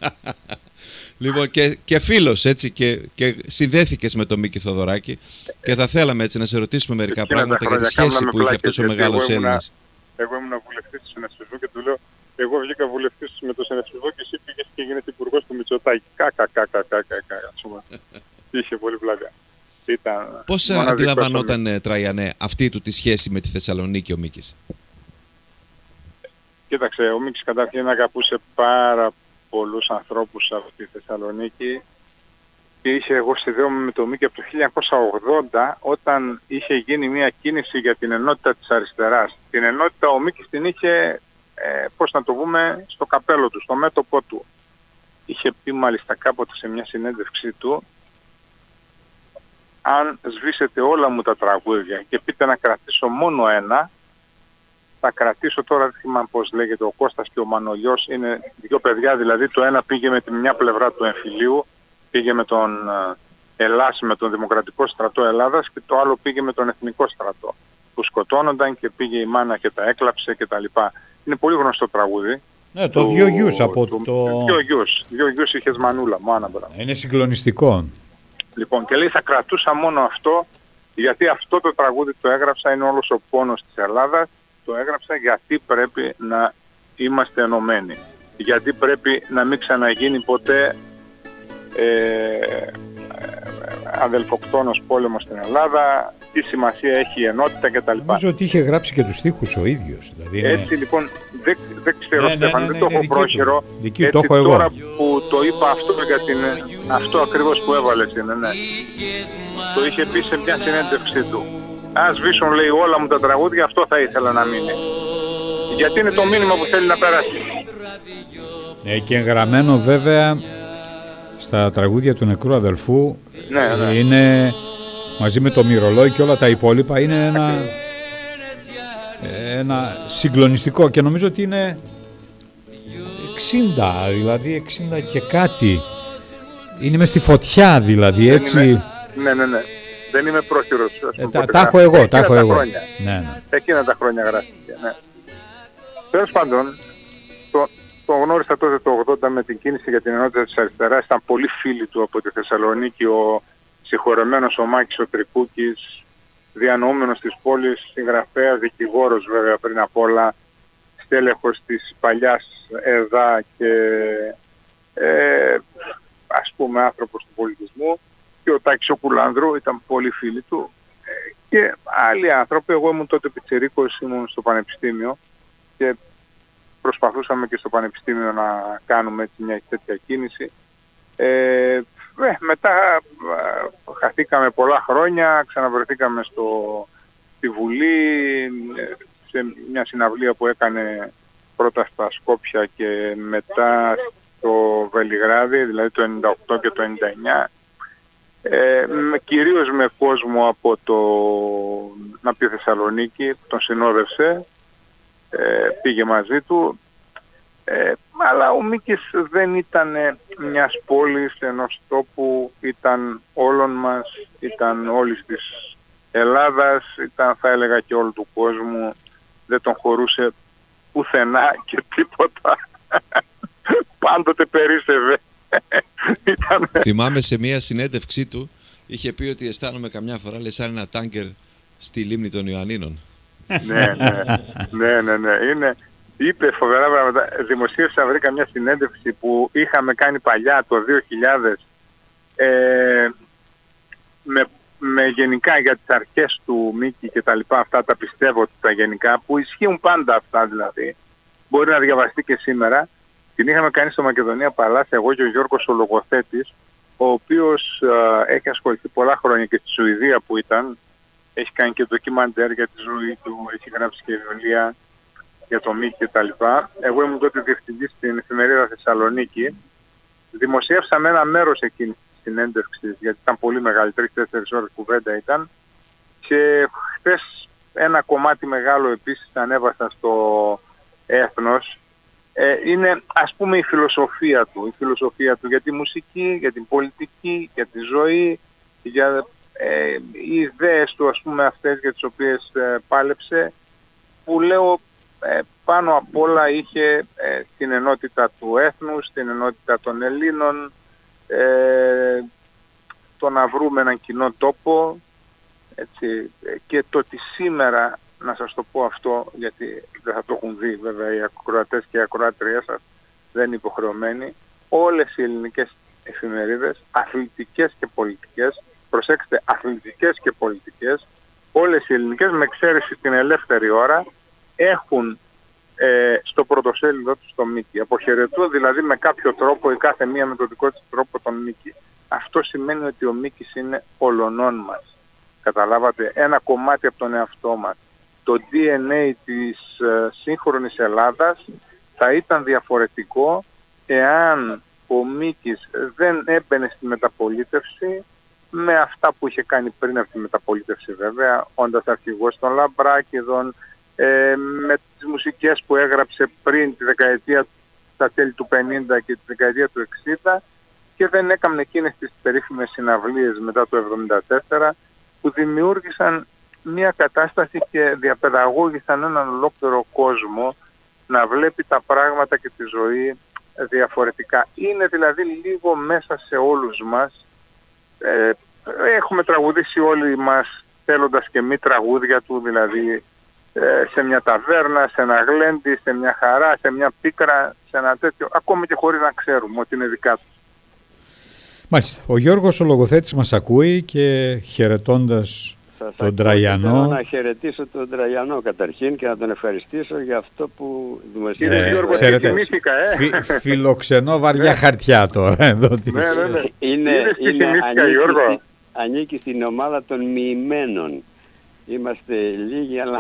Λοιπόν, και, και φίλος έτσι και, και συνδέθηκες με τον Μίκη Θοδωράκη και θα θέλαμε έτσι να σε ρωτήσουμε μερικά Εκείνα τα πράγματα για τη χρόνια σχέση κάναμε που είχε πλάκες, αυτός ο γιατί μεγάλος εγώ ήμουνα- Έλληνας. Εγώ ήμουν βουλευτής του συνασπισμού και του λέω εγώ βγήκα βουλευτής με το συνασπισμό και εσύ πήγες και γίνεσαι υπουργός του Μητσοτάκη. Κάκα, κάκα, κάκα, κάκα, ας πούμε. [laughs] Είχε πολύ πλάκα. Ήταν Πώς ε, μοναδικός αντιλαμβανόταν ε, Τραϊανέ αυτή του τη σχέση με τη Θεσσαλονίκη ο Μίκης; Κοίταξε, ο Μίξ καταρχήν αγαπούσε πάρα πολλούς ανθρώπους από τη Θεσσαλονίκη και είχε εγώ συνδέομαι με το Μίκη από το 1980 όταν είχε γίνει μια κίνηση για την ενότητα της αριστεράς. Την ενότητα ο Μίκης την είχε, ε, πώς να το πούμε, στο καπέλο του, στο μέτωπό του. Είχε πει μάλιστα κάποτε σε μια συνέντευξή του αν σβήσετε όλα μου τα τραγούδια και πείτε να κρατήσω μόνο ένα, θα κρατήσω τώρα, δεν θυμάμαι πώς λέγεται, ο Κώστας και ο Μανολιός είναι δύο παιδιά, δηλαδή το ένα πήγε με τη μια πλευρά του εμφυλίου, πήγε με τον ε, Ελλάς, με τον Δημοκρατικό Στρατό Ελλάδας και το άλλο πήγε με τον Εθνικό Στρατό που σκοτώνονταν και πήγε η μάνα και τα έκλαψε και τα λοιπά. Είναι πολύ γνωστό τραγούδι. Ναι, το του- δύο γιους από του- το... Δύο γιους. Δύο γιους είχες μανούλα, μάνα μπράβο. Είναι συγκλονιστικό. Λοιπόν, και λέει θα κρατούσα μόνο αυτό, γιατί αυτό το τραγούδι το έγραψα, είναι όλος ο πόνος της Ελλάδας, το έγραψα γιατί πρέπει να είμαστε ενωμένοι. Γιατί πρέπει να μην ξαναγίνει ποτέ ε, αδελφοκτόνος πόλεμος στην Ελλάδα, τι σημασία έχει η ενότητα κτλ. Νομίζω ότι είχε γράψει και τους στίχους ο ίδιος. Δηλαδή είναι... Έτσι λοιπόν δεν, δεν ξέρω Ναι, ναι, Στέφαν, ναι, δεν ναι, το είναι έχω δική του. πρόχειρο. Δική του, Έτσι, το έχω εγώ. Τώρα που το είπα αυτό για την, αυτό ακριβώς που έβαλες είναι, ναι. Το είχε πει σε μια συνέντευξή του. Αν σβήσουν λέει όλα μου τα τραγούδια αυτό θα ήθελα να μείνει. Γιατί είναι το μήνυμα που θέλει να περάσει. Ε, και εγγραμμένο βέβαια στα τραγούδια του νεκρού αδελφού Ναι, ναι. είναι μαζί με το μυρολόι και όλα τα υπόλοιπα είναι ένα, ένα συγκλονιστικό και νομίζω ότι είναι 60 δηλαδή 60 και κάτι είναι μες στη φωτιά δηλαδή έτσι είμαι- Ναι, ναι, ναι. Δεν είμαι πρόχειρος. ας Ε, πούμε, τα, ποτέ. τα έχω εγώ, τα Εκείνα έχω εγώ. χρόνια. Ναι, ναι. Εκείνα τα χρόνια γράφτηκε, ναι. Τέλος πάντων, το, το γνώρισα τότε το 80 με την κίνηση για την ενότητα της αριστεράς. Ήταν πολύ φίλοι του από τη Θεσσαλονίκη, ο συγχωρεμένος ο Μάκης ο Τρικούκης, διανοούμενος της πόλης, συγγραφέας, δικηγόρος βέβαια πριν απ' όλα, στέλεχος της παλιάς ΕΔΑ και ε, ας πούμε άνθρωπος του πολιτισμού και ο Τάκης ο Κουλάνδρου ήταν πολύ φίλοι του Ε, και άλλοι άνθρωποι, εγώ ήμουν τότε πιτσιρίκος, ήμουν στο πανεπιστήμιο και προσπαθούσαμε και στο πανεπιστήμιο να κάνουμε έτσι μια τέτοια κίνηση. Ε, ε, μετά ε, χαθήκαμε πολλά χρόνια, ξαναβρεθήκαμε στο, στη Βουλή, ε, σε μια συναυλία που έκανε πρώτα στα Σκόπια και μετά στο Βελιγράδι, δηλαδή το 98 και το 99. Ε, με, κυρίως με κόσμο από το από τη Θεσσαλονίκη που τον συνόδευσε ε, πήγε μαζί του ε, αλλά ο Μίκης δεν ήταν μιας πόλης ενός τόπου. Ήταν όλων μας ήταν όλης της Ελλάδας ήταν θα έλεγα και όλου του κόσμου. Δεν τον χωρούσε πουθενά και τίποτα. [laughs] Πάντοτε περίσευε. [laughs] Ήταν Θυμάμαι σε μια συνέντευξή του είχε πει ότι αισθάνομαι καμιά φορά λέει σαν ένα τάγκερ στη λίμνη των Ιωαννίνων. ναι, ναι, [laughs] ναι, ναι, ναι. Είναι, είπε φοβερά πράγματα. Δημοσίευσα, βρήκα μια συνέντευξη που είχαμε κάνει παλιά το 2000 ε, με, με γενικά για τις αρχές του Μίκη και τα λοιπά αυτά τα πιστεύω ότι τα γενικά που ισχύουν πάντα αυτά δηλαδή. Μπορεί να διαβαστεί και σήμερα. Την είχαμε κάνει στο Μακεδονία Παλάσια εγώ και ο Γιώργος ο Λογοθέτης ο οποίος ε, έχει ασχοληθεί πολλά χρόνια και στη Σουηδία που ήταν έχει κάνει και ντοκιμαντέρ για τη ζωή του, έχει γράψει και βιβλία για το Μίκη και τα λοιπά. Εγώ ήμουν τότε διευθυντής στην εφημερίδα Θεσσαλονίκη. Δημοσιεύσαμε ένα μέρος εκείνης της συνέντευξης, γιατί ήταν πολύ μεγάλη, 3-4 ώρες κουβέντα ήταν. Και χθες ένα κομμάτι μεγάλο επίσης ανέβασα στο Έθνος. Ε, είναι ας πούμε η φιλοσοφία του, η φιλοσοφία του για τη μουσική, για την πολιτική, για τη ζωή, για ε, οι ιδέες του ας πούμε αυτές για τις οποίες ε, πάλεψε που λέω ε, πάνω απ' όλα είχε ε, την ενότητα του έθνους, την ενότητα των Ελλήνων, ε, το να βρούμε έναν κοινό τόπο έτσι, και το ότι σήμερα, να σας το πω αυτό, γιατί δεν θα το έχουν δει βέβαια οι ακροατές και οι ακροάτριές σας, δεν είναι υποχρεωμένοι, όλες οι ελληνικές εφημερίδες, αθλητικές και πολιτικές, προσέξτε, αθλητικές και πολιτικές, όλες οι ελληνικές με εξαίρεση την ελεύθερη ώρα, έχουν ε, στο πρωτοσέλιδο τους στο Μίκη. Αποχαιρετούν δηλαδή με κάποιο τρόπο η κάθε μία με τον δικό της τρόπο τον Μίκη. Αυτό σημαίνει ότι ο Μίκης είναι ολονών μας. Καταλάβατε, ένα κομμάτι από τον εαυτό μας. Το DNA της ε, σύγχρονης Ελλάδας θα ήταν διαφορετικό εάν ο Μίκης δεν έμπαινε στη μεταπολίτευση με αυτά που είχε κάνει πριν από τη μεταπολίτευση βέβαια, όντας αρχηγός των Λαμπράκηδων, ε, με τις μουσικές που έγραψε πριν τη δεκαετία τα τέλη του 50 και τη δεκαετία του 60 και δεν έκαμε εκείνες τις περίφημες συναυλίες μετά το 1974 που δημιούργησαν μια κατάσταση και διαπαιδαγώγησαν έναν ολόκληρο κόσμο να βλέπει τα πράγματα και τη ζωή διαφορετικά. Είναι δηλαδή λίγο μέσα σε όλους μας. Ε, έχουμε τραγουδήσει όλοι μας θέλοντας και μη τραγούδια του, δηλαδή ε, σε μια ταβέρνα, σε ένα γλέντι, σε μια χαρά, σε μια πίκρα, σε ένα τέτοιο, ακόμη και χωρίς να ξέρουμε ότι είναι δικά τους. Μάλιστα. Ο Γιώργος ο λογοθέτης μας ακούει και χαιρετώντας τον Τραγιανό. Θέλω να χαιρετήσω τον Τραγιανό καταρχήν και να τον ευχαριστήσω για αυτό που δημοσίευσε. Ε, Γιώργος, ξέρετε, θυμήθηκα, ε. Φι, φιλοξενώ βαριά χαρτιά τώρα. Εδώ, ναι, ναι, ναι. Είναι, είναι ανήκει, Γιώργο. ανήκει στην ομάδα των μοιημένων. Είμαστε λίγοι αλλά,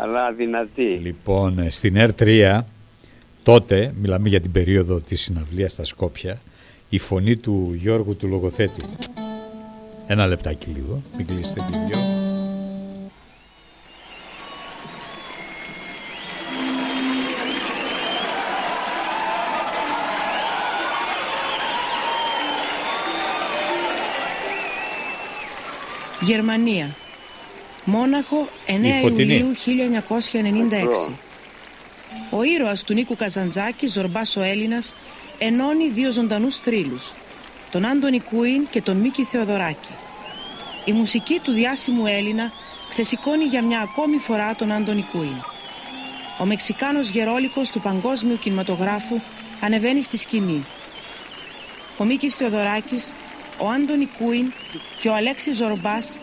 αλλά αδυνατοί. Λοιπόν, ε, στην ΕΡ3 τότε, μιλάμε για την περίοδο της συναυλίας στα Σκόπια, η φωνή του Γιώργου του λογοθέτη. Ένα λεπτάκι λίγο, μην κλείσετε τη δυο. Γερμανία. Μόναχο 9 Ιουλίου 1996. Ο ήρωας του Νίκου Καζαντζάκης, Ζορμπάς ο Έλληνας, ενώνει δύο ζωντανούς θρύλους, τον Άντωνη Κούιν και τον Μίκη Θεοδωράκη. Η μουσική του διάσημου Έλληνα ξεσηκώνει για μια ακόμη φορά τον Άντωνη Κούιν. Ο Μεξικάνος γερόλικος του παγκόσμιου κινηματογράφου ανεβαίνει στη σκηνή. Ο Μίκης Θεοδωράκης, ο Άντωνη Κούιν και ο Αλέξης Ζορμπάς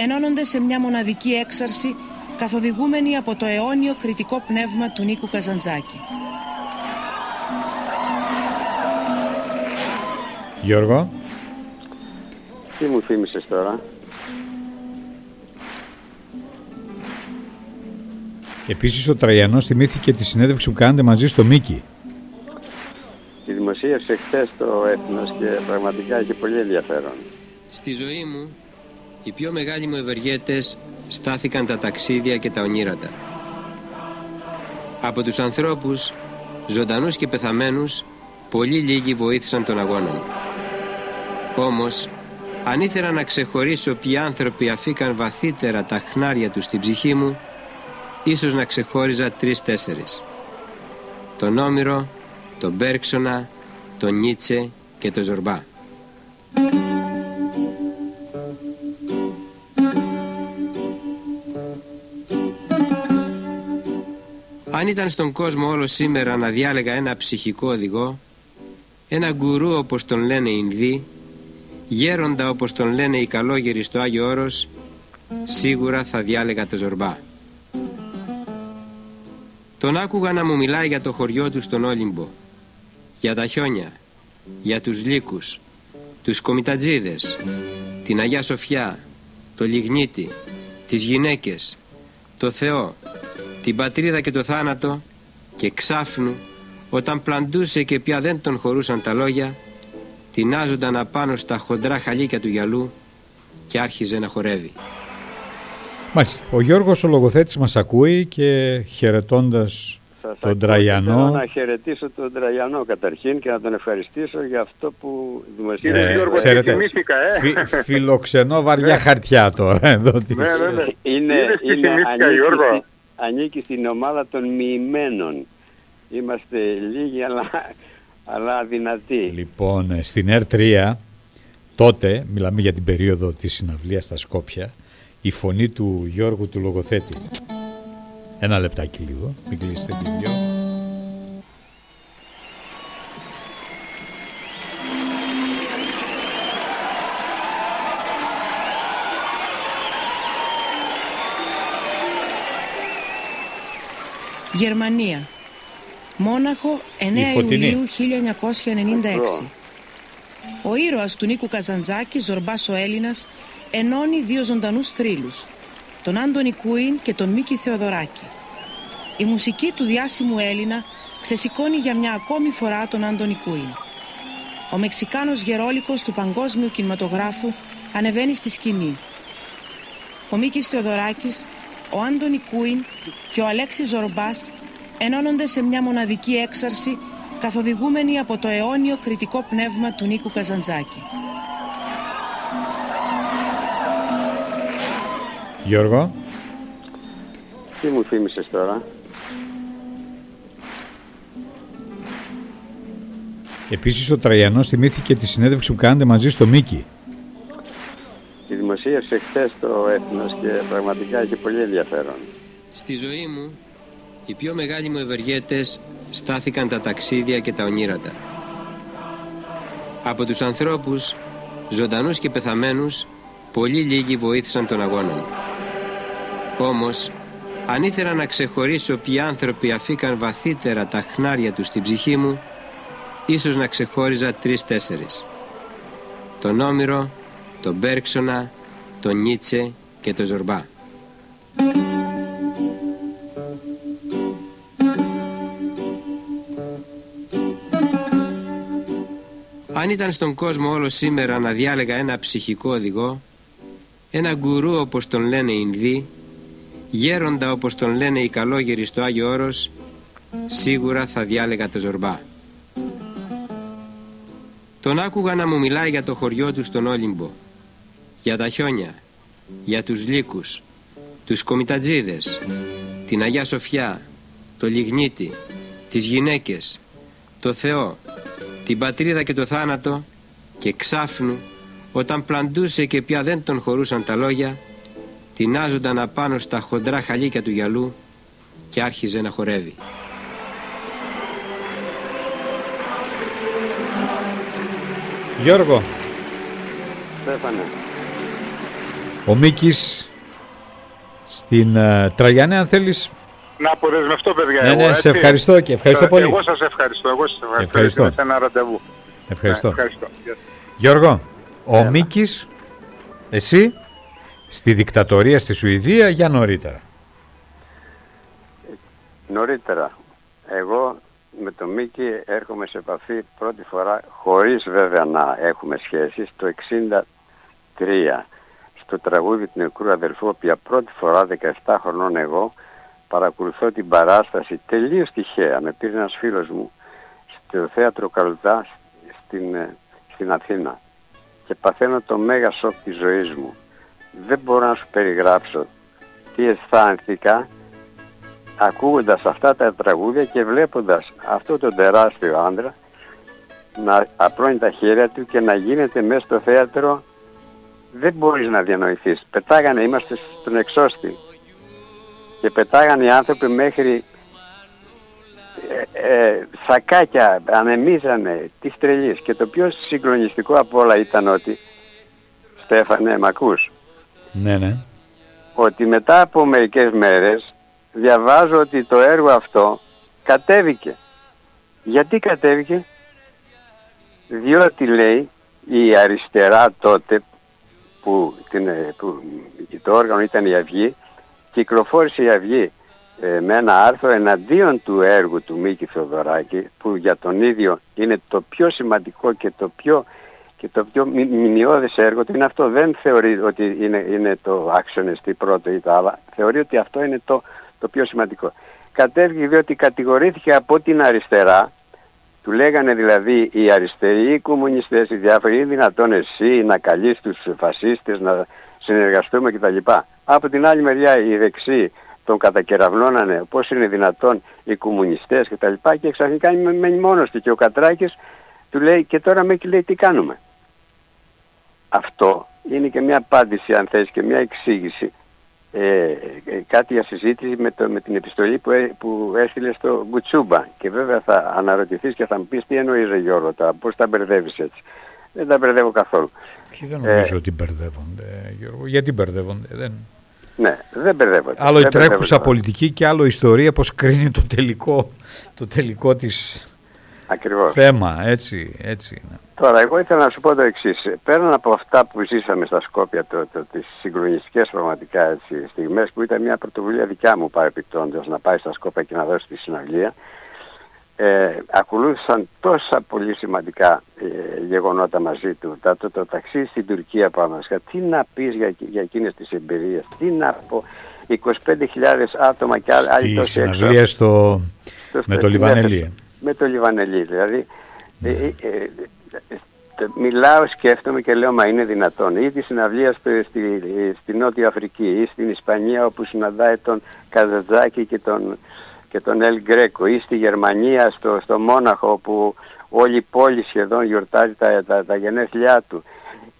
ενώνονται σε μια μοναδική έξαρση καθοδηγούμενοι από το αιώνιο κριτικό πνεύμα του Νίκου Καζαντζάκη. Γιώργο. Τι μου θύμισες τώρα; Επίσης ο Τραγιανός θυμήθηκε τη συνέντευξη που κάνετε μαζί στο Μίκη. Τη δημοσίευσε χθες το Έθνος και πραγματικά έχει πολύ ενδιαφέρον. Στη ζωή μου, οι πιο μεγάλοι μου ευεργέτες στάθηκαν τα ταξίδια και τα ονείρατα. Από τους ανθρώπους, ζωντανούς και πεθαμένους, πολύ λίγοι βοήθησαν τον αγώνα μου. Όμως, αν ήθελα να ξεχωρίσω ποιοι άνθρωποι αφήκαν βαθύτερα τα χνάρια τους στην ψυχή μου, ίσως να ξεχώριζα τρεις-τέσσερις. Τον Όμηρο, τον Μπέρξονα, τον Νίτσε και τον Ζορμπά. Αν ήταν στον κόσμο όλο σήμερα να διάλεγα ένα ψυχικό οδηγό, ένα γκουρού όπως τον λένε οι Ινδοί, γέροντα όπως τον λένε οι καλόγεροι στο Άγιο Όρος, σίγουρα θα διάλεγα το Ζορμπά. Τον άκουγα να μου μιλάει για το χωριό του στον Όλυμπο, για τα χιόνια, για τους λύκους, τους κομιτατζίδες, την Αγία Σοφιά, το λιγνίτη, τις γυναίκες, το Θεό, την πατρίδα και το θάνατο και ξάφνου όταν πλαντούσε και πια δεν τον χωρούσαν τα λόγια τεινάζονταν απάνω στα χοντρά χαλίκια του γυαλού και άρχιζε να χορεύει. Μάλιστα. Ο Γιώργος ο λογοθέτης μας ακούει και χαιρετώντας τον Τραγιανό. Θέλω να χαιρετήσω τον Τραγιανό καταρχήν και να τον ευχαριστήσω για αυτό που δημοσίευσε. Ε, Γιώργο, ξέρετε, θυμήθηκα, ε. Φι, φιλοξενώ βαριά χαρτιά τώρα. Εδώ, ναι, ναι, ναι. Είναι, είναι, ανήκει, ανήκει στην ομάδα των μοιημένων. Είμαστε λίγοι αλλά, αλλά δυνατή. Λοιπόν, ε, στην ΕΡ3 τότε, μιλάμε για την περίοδο της συναυλίας στα Σκόπια, η φωνή του Γιώργου του λογοθέτη. Ένα λεπτάκι λίγο, μην κλείσετε τη δυο. Γερμανία. Μόναχο 9 Ιουλίου 1996. Ο ήρωας του Νίκου Καζαντζάκης, Ζορμπάς ο Έλληνας, ενώνει δύο ζωντανούς θρύλους, τον Άντωνη Κούιν και τον Μίκη Θεοδωράκη. Η μουσική του διάσημου Έλληνα ξεσηκώνει για μια ακόμη φορά τον Άντωνη Κούιν. Ο Μεξικάνος γερόλικος του παγκόσμιου κινηματογράφου ανεβαίνει στη σκηνή. Ο Μίκης Θεοδωράκης, ο Άντωνη Κούιν και ο Αλέξης Ζορμπάς ενώνονται σε μια μοναδική έξαρση καθοδηγούμενοι από το αιώνιο κριτικό πνεύμα του Νίκου Καζαντζάκη. Γιώργο. Τι μου θύμισες τώρα; Επίσης ο Τραγιανός θυμήθηκε τη συνέντευξη που κάνετε μαζί στο Μίκη. Τη δημοσίευσε χθες το Έθνος και πραγματικά έχει πολύ ενδιαφέρον. Στη ζωή μου οι πιο μεγάλοι μου ευεργέτες στάθηκαν τα ταξίδια και τα ονείρατα. Από τους ανθρώπους, ζωντανούς και πεθαμένους, πολύ λίγοι βοήθησαν τον αγώνα μου. Όμως, αν ήθελα να ξεχωρίσω ποιοι άνθρωποι αφήκαν βαθύτερα τα χνάρια τους στην ψυχή μου, ίσως να ξεχώριζα τρεις-τέσσερις. Τον Όμηρο, τον Μπέρξονα, τον Νίτσε και τον Ζορμπά. Αν ήταν στον κόσμο όλο σήμερα να διάλεγα ένα ψυχικό οδηγό, ένα γκουρού όπως τον λένε οι Ινδοί, γέροντα όπως τον λένε οι καλόγεροι στο Άγιο Όρος, σίγουρα θα διάλεγα το Ζορμπά. Τον άκουγα να μου μιλάει για το χωριό του στον Όλυμπο, για τα χιόνια, για τους λύκους, τους κομιτατζίδες, την Αγιά Σοφιά, το λιγνίτη, τις γυναίκες, το Θεό, την πατρίδα και το θάνατο και ξάφνου όταν πλαντούσε και πια δεν τον χωρούσαν τα λόγια τεινάζονταν απάνω στα χοντρά χαλίκια του γυαλού και άρχιζε να χορεύει. Γιώργο. Στέφανε. Ο Μίκης στην uh, Τραγιάννη αν θέλεις να αποδεσμευτώ, παιδιά. Ναι, ναι, εγώ, σε ευχαριστώ και ευχαριστώ πολύ. Εγώ σας ευχαριστώ. Εγώ σας ευχαριστώ. ευχαριστώ. Σε ένα ραντεβού. Ευχαριστώ. Ναι, ευχαριστώ. Γιώργο, ο Μίκης, εσύ, στη δικτατορία στη Σουηδία για νωρίτερα. Νωρίτερα. Εγώ με τον Μίκη έρχομαι σε επαφή πρώτη φορά, χωρίς βέβαια να έχουμε σχέσεις, το 63 στο τραγούδι του νεκρού αδελφού, οποία πρώτη φορά 17 χρονών εγώ, παρακολουθώ την παράσταση τελείως τυχαία. Με πήρε ένας φίλος μου στο θέατρο Καλουτά στην, ε, στην Αθήνα και παθαίνω το μέγα σοκ της ζωής μου. Δεν μπορώ να σου περιγράψω τι αισθάνθηκα ακούγοντας αυτά τα τραγούδια και βλέποντας αυτό το τεράστιο άντρα να απλώνει τα χέρια του και να γίνεται μέσα στο θέατρο δεν μπορείς να διανοηθείς. Πετάγανε, είμαστε στον εξώστη και πετάγανε οι άνθρωποι μέχρι ε, ε, σακάκια, ανεμίζανε τις τρελίες και το πιο συγκλονιστικό από όλα ήταν ότι Στέφανε, μ' ακούς; Ναι, ναι. Ότι μετά από μερικές μέρες διαβάζω ότι το έργο αυτό κατέβηκε. Γιατί κατέβηκε; Διότι λέει η αριστερά τότε που, την, που το όργανο ήταν η Αυγή κυκλοφόρησε η Αυγή ε, με ένα άρθρο εναντίον του έργου του Μίκη Θεοδωράκη που για τον ίδιο είναι το πιο σημαντικό και το πιο, και το πιο μηνιώδες έργο του. Είναι αυτό δεν θεωρεί ότι είναι, είναι το άξονες πρώτο ή το άλλο θεωρεί ότι αυτό είναι το, το πιο σημαντικό. Κατέβηκε διότι κατηγορήθηκε από την αριστερά του λέγανε δηλαδή οι αριστεροί, οι κομμουνιστές, οι διάφοροι, είναι δυνατόν εσύ να καλείς τους φασίστες, να συνεργαστούμε κτλ. Από την άλλη μεριά οι δεξιοί τον κατακεραυνώνανε πώς είναι δυνατόν οι κομμουνιστές και τα λοιπά και ξαφνικά μένει μόνος του και ο Κατράκης του λέει και τώρα με λέει τι κάνουμε. Αυτό είναι και μια απάντηση αν θες και μια εξήγηση ε, ε, κάτι για συζήτηση με, το, με την επιστολή που, ε, που έστειλε στο Μπουτσούμπα και βέβαια θα αναρωτηθείς και θα μου πεις τι εννοείς ρε Γιώργο τα, πώς τα μπερδεύεις έτσι. Δεν τα μπερδεύω καθόλου. Και δεν νομίζω ε, ότι μπερδεύονται Γιώργο. Γιατί μπερδεύονται. Δεν... Ναι, δεν μπερδεύονται. Άλλο η τρέχουσα πολιτική και άλλο η ιστορία πώς κρίνει το τελικό, το τελικό της Ακριβώς. θέμα. Έτσι, έτσι είναι. Τώρα, εγώ ήθελα να σου πω το εξής. Πέραν από αυτά που ζήσαμε στα Σκόπια, το, το, τις συγκλονιστικές πραγματικά έτσι, στιγμές που ήταν μια πρωτοβουλία δικιά μου παρεπιπτόντως να πάει στα Σκόπια και να δώσει τη συναυλία, ε, ακολούθησαν τόσα πολύ σημαντικά ε, γεγονότα μαζί του. Το, το, το ταξίδι στην Τουρκία πάμε. Τι να πεις για, για εκείνες τις εμπειρίες, τι να πω. 25.000 άτομα και άλλοι τόσοι έξω. Στη στο... με το Λιβανελί. Με το Λιβανελί, δηλαδή. Ε, ε, ε, μιλάω, σκέφτομαι και λέω μα είναι δυνατόν. Ή τη συναυλία στη, στη Νότια Αφρική ή στην Ισπανία όπου συναντάει τον Καζατζάκη και τον, και τον Ελ Γκρέκο ή στη Γερμανία στο, στο Μόναχο όπου όλη η πόλη σχεδόν γιορτάζει τα, τα, τα γενέθλιά του.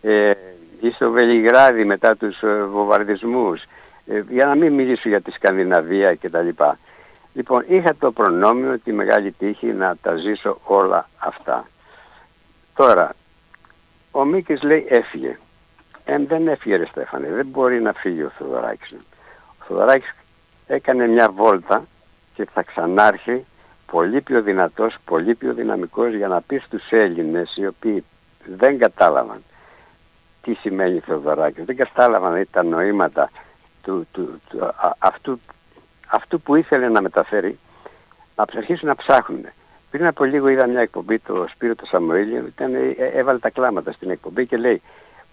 Ε, ή στο Βελιγράδι μετά τους ε, βομβαρδισμούς. Ε, για να μην μιλήσω για τη Σκανδιναβία κτλ. Λοιπόν, είχα το προνόμιο, τη μεγάλη τύχη να τα ζήσω όλα αυτά. Τώρα, ο Μίκης λέει έφυγε. Ε, δεν έφυγε ρε Στέφανε, δεν μπορεί να φύγει ο Θοδωράκης. Ο Θοδωράκης έκανε μια βόλτα και θα ξανάρθει πολύ πιο δυνατός, πολύ πιο δυναμικός για να πει στους Έλληνες οι οποίοι δεν κατάλαβαν τι σημαίνει Θοδωράκης, δεν κατάλαβαν τα νοήματα του, του, του, αυτού, αυτού που ήθελε να μεταφέρει, να αρχίσουν να ψάχνουν. Πριν από λίγο είδα μια εκπομπή το Σπύρο το Σαμοήλιο, ήταν, ε, έβαλε τα κλάματα στην εκπομπή και λέει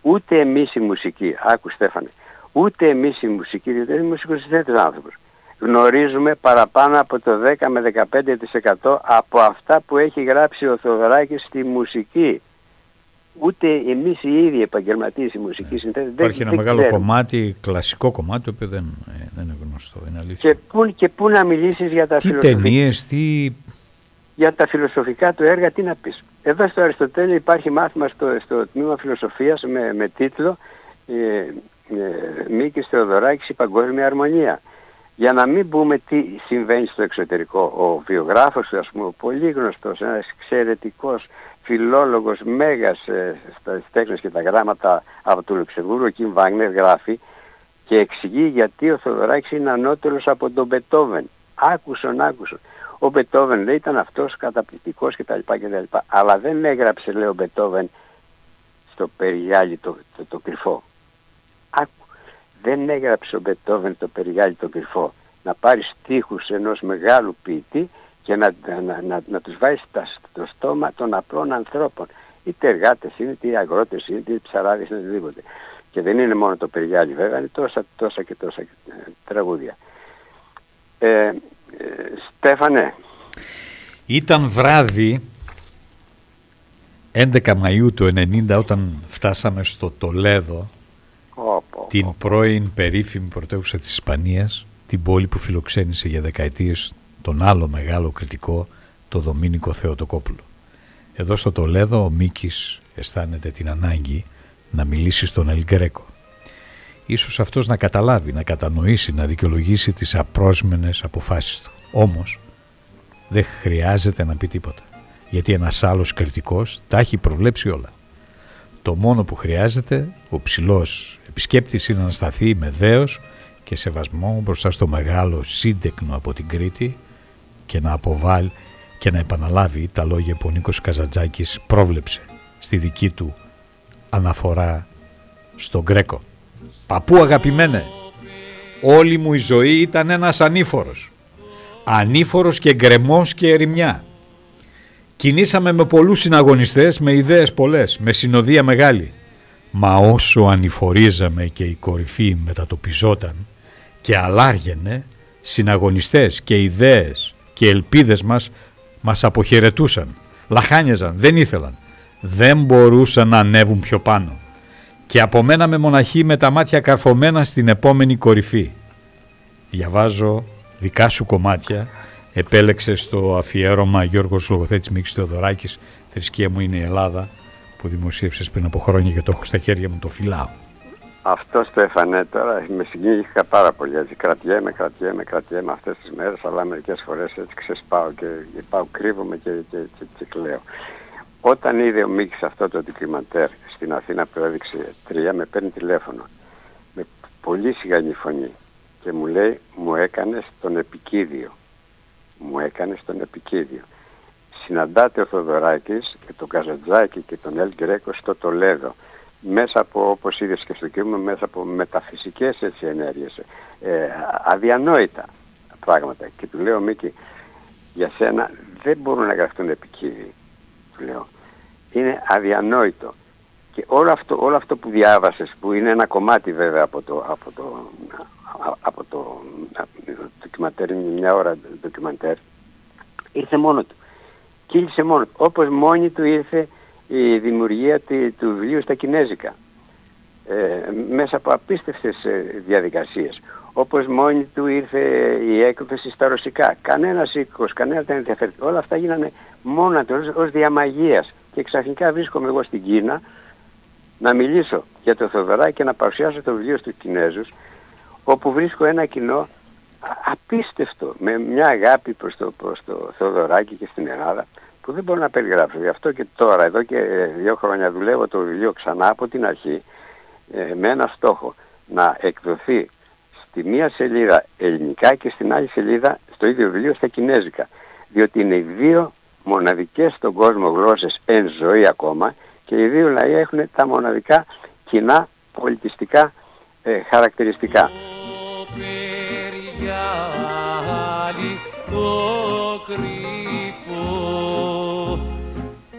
ούτε εμείς η μουσική, άκου Στέφανε, ούτε εμείς η μουσική, διότι είναι μουσικοσυνθέτης άνθρωπος, γνωρίζουμε παραπάνω από το 10 με 15% από αυτά που έχει γράψει ο Θοδωράκης στη μουσική. Ούτε εμείς οι ίδιοι επαγγελματίες η μουσική συνθέτες Υπάρχει ένα μεγάλο κομμάτι, κλασικό κομμάτι, το οποίο δεν, ε, δεν είναι γνωστό, είναι αλήθεια. Και πού, και πού να μιλήσεις για τα τι φιλοσοφικά. ταινίες, τι... Για τα φιλοσοφικά του έργα, τι να πεις. Εδώ στο Αριστοτέλη υπάρχει μάθημα στο, στο τμήμα φιλοσοφίας με, με τίτλο ε, ε, Μίκης Θεοδωράκης η Παγκόσμια Αρμονία για να μην πούμε τι συμβαίνει στο εξωτερικό. Ο βιογράφος του, ας πούμε, πολύ γνωστός, ένας εξαιρετικός φιλόλογος, μέγας ε, στα τέχνες και τα γράμματα από το Λουξεμβούργο, ο Κιμ Βάγνερ γράφει και εξηγεί γιατί ο Θοδωράκης είναι ανώτερος από τον Μπετόβεν. Άκουσον, άκουσον. Ο Μπετόβεν λέει ήταν αυτός καταπληκτικός κτλ. κτλ. Αλλά δεν έγραψε λέει ο Μπετόβεν στο περιγιάλι το, το, το κρυφό. Άκου δεν έγραψε ο Μπετόβεν το περιγάλι το κρυφό. Να πάρει στίχους ενός μεγάλου ποιητή και να, να, να, να τους βάζει στο στόμα των απλών ανθρώπων. Είτε εργάτες είναι, είτε αγρότες είναι, είτε ψαράδες είναι, οτιδήποτε. Και δεν είναι μόνο το περιγάλι βέβαια, είναι τόσα, τόσα και τόσα ε, τραγούδια. Ε, ε, Στέφανε. Ήταν βράδυ 11 Μαΐου του 90 όταν φτάσαμε στο Τολέδο την πρώην περίφημη πρωτεύουσα της Ισπανίας, την πόλη που φιλοξένησε για δεκαετίες τον άλλο μεγάλο κριτικό, το Δομήνικο Θεοτοκόπουλο. Εδώ στο Τολέδο ο Μίκης αισθάνεται την ανάγκη να μιλήσει στον Ελγκρέκο. Ίσως αυτός να καταλάβει, να κατανοήσει, να δικαιολογήσει τις απρόσμενες αποφάσεις του. Όμως δεν χρειάζεται να πει τίποτα, γιατί ένας άλλος κριτικός τα έχει προβλέψει όλα. Το μόνο που χρειάζεται ο ψηλός επισκέπτης είναι να σταθεί με δέος και σεβασμό μπροστά στο μεγάλο σύντεκνο από την Κρήτη και να αποβάλει και να επαναλάβει τα λόγια που ο Νίκος Καζατζάκης πρόβλεψε στη δική του αναφορά στον Γκρέκο. «Παππού αγαπημένε, όλη μου η ζωή ήταν ένας ανήφορος. Ανήφορος και γκρεμός και ερημιά. Κινήσαμε με πολλούς συναγωνιστές, με ιδέες πολλές, με συνοδεία μεγάλη. Μα όσο ανηφορίζαμε και η κορυφή μετατοπιζόταν και αλάργαινε, συναγωνιστές και ιδέες και ελπίδες μας μας αποχαιρετούσαν, λαχάνιαζαν, δεν ήθελαν, δεν μπορούσαν να ανέβουν πιο πάνω και απομέναμε μοναχοί με τα μάτια καρφωμένα στην επόμενη κορυφή. διαβάζω δικά σου κομμάτια επέλεξε στο αφιέρωμα Γιώργος Λογοθέτης Μίξης Θεοδωράκης «Θρησκεία μου είναι η Ελλάδα» που δημοσίευσες πριν από χρόνια και το έχω στα χέρια μου, το φυλάω. Αυτό το έφανε τώρα, με συγκίνησα πάρα πολύ έτσι, κρατιέμαι, κρατιέμαι, κρατιέμαι αυτές τις μέρες, αλλά μερικές φορές έτσι ξεσπάω και πάω, κρύβομαι και, και, και, και κλαίω. Όταν είδε ο Μίξ αυτό το ντοκιμαντέρ στην Αθήνα που έδειξε τρία, με παίρνει τηλέφωνο με πολύ σιγανή φωνή και μου λέει μου έκανες τον επικίδιο. Μου έκανες τον επικίδιο. Συναντάτε ο Θοδωράκης και τον Καζατζάκη και τον Ελ Γκρέκο στο Τολέδο μέσα από, όπως είδες και στο κείμενο, μέσα από μεταφυσικές έτσι ενέργειες, ε, αδιανόητα πράγματα. Και του λέω, Μίκη, για σένα δεν μπορούν να γραφτούν επικίνδυνοι, του λέω. Είναι αδιανόητο. Και όλο αυτό, όλο αυτό που διάβασες, που είναι ένα κομμάτι βέβαια από το, από το, από το ντοκιμαντέρ, μια ώρα ντοκιμαντέρ, ήρθε μόνο του. Κύλησε μόνο του. Όπως μόνη του ήρθε η δημιουργία του βιβλίου στα Κινέζικα ε, μέσα από απίστευτες ε, διαδικασίες. Όπως μόνη του ήρθε η έκδοση στα ρωσικά. Κανένας οίκος, κανένας δεν ενδιαφέρει. Όλα αυτά γίνανε μόνα του ως διαμαγείας. Και ξαφνικά βρίσκομαι εγώ στην Κίνα να μιλήσω για το Θοδωράκι και να παρουσιάσω το βιβλίο στους Κινέζους όπου βρίσκω ένα κοινό απίστευτο με μια αγάπη προς το, προς το Θοδωράκι και στην Ελλάδα που δεν μπορώ να περιγράψω. Γι' αυτό και τώρα, εδώ και δύο χρόνια δουλεύω το βιβλίο ξανά από την αρχή ε, με ένα στόχο να εκδοθεί στη μία σελίδα ελληνικά και στην άλλη σελίδα στο ίδιο βιβλίο στα κινέζικα. Διότι είναι οι δύο μοναδικές στον κόσμο γλώσσες εν ζωή ακόμα και οι δύο λαοί έχουν τα μοναδικά κοινά πολιτιστικά ε, χαρακτηριστικά.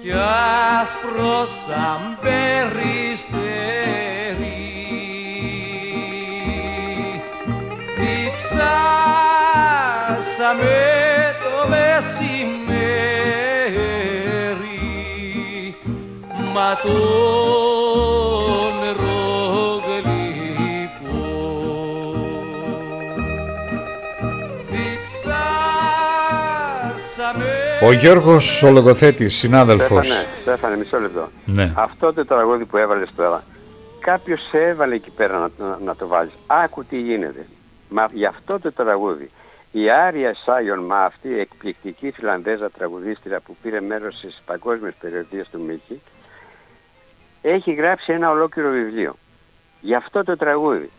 Κι άσπρος σαν περιστέρι. Διψάσαμε το μεσημέρι μα τον ο Γιώργος ο Λογοθέτης, συνάδελφος. Στέφανε, Στέφανε, μισό λεπτό. Ναι. Αυτό το τραγούδι που έβαλες τώρα, κάποιος σε έβαλε εκεί πέρα να, να, να το βάλεις. Άκου τι γίνεται. Μα για αυτό το τραγούδι, η Άρια Σάιον Μα, αυτή η εκπληκτική Φιλανδέζα τραγουδίστρια που πήρε μέρος στις παγκόσμιες περιοδίες του Μίκη, έχει γράψει ένα ολόκληρο βιβλίο. Για αυτό το τραγούδι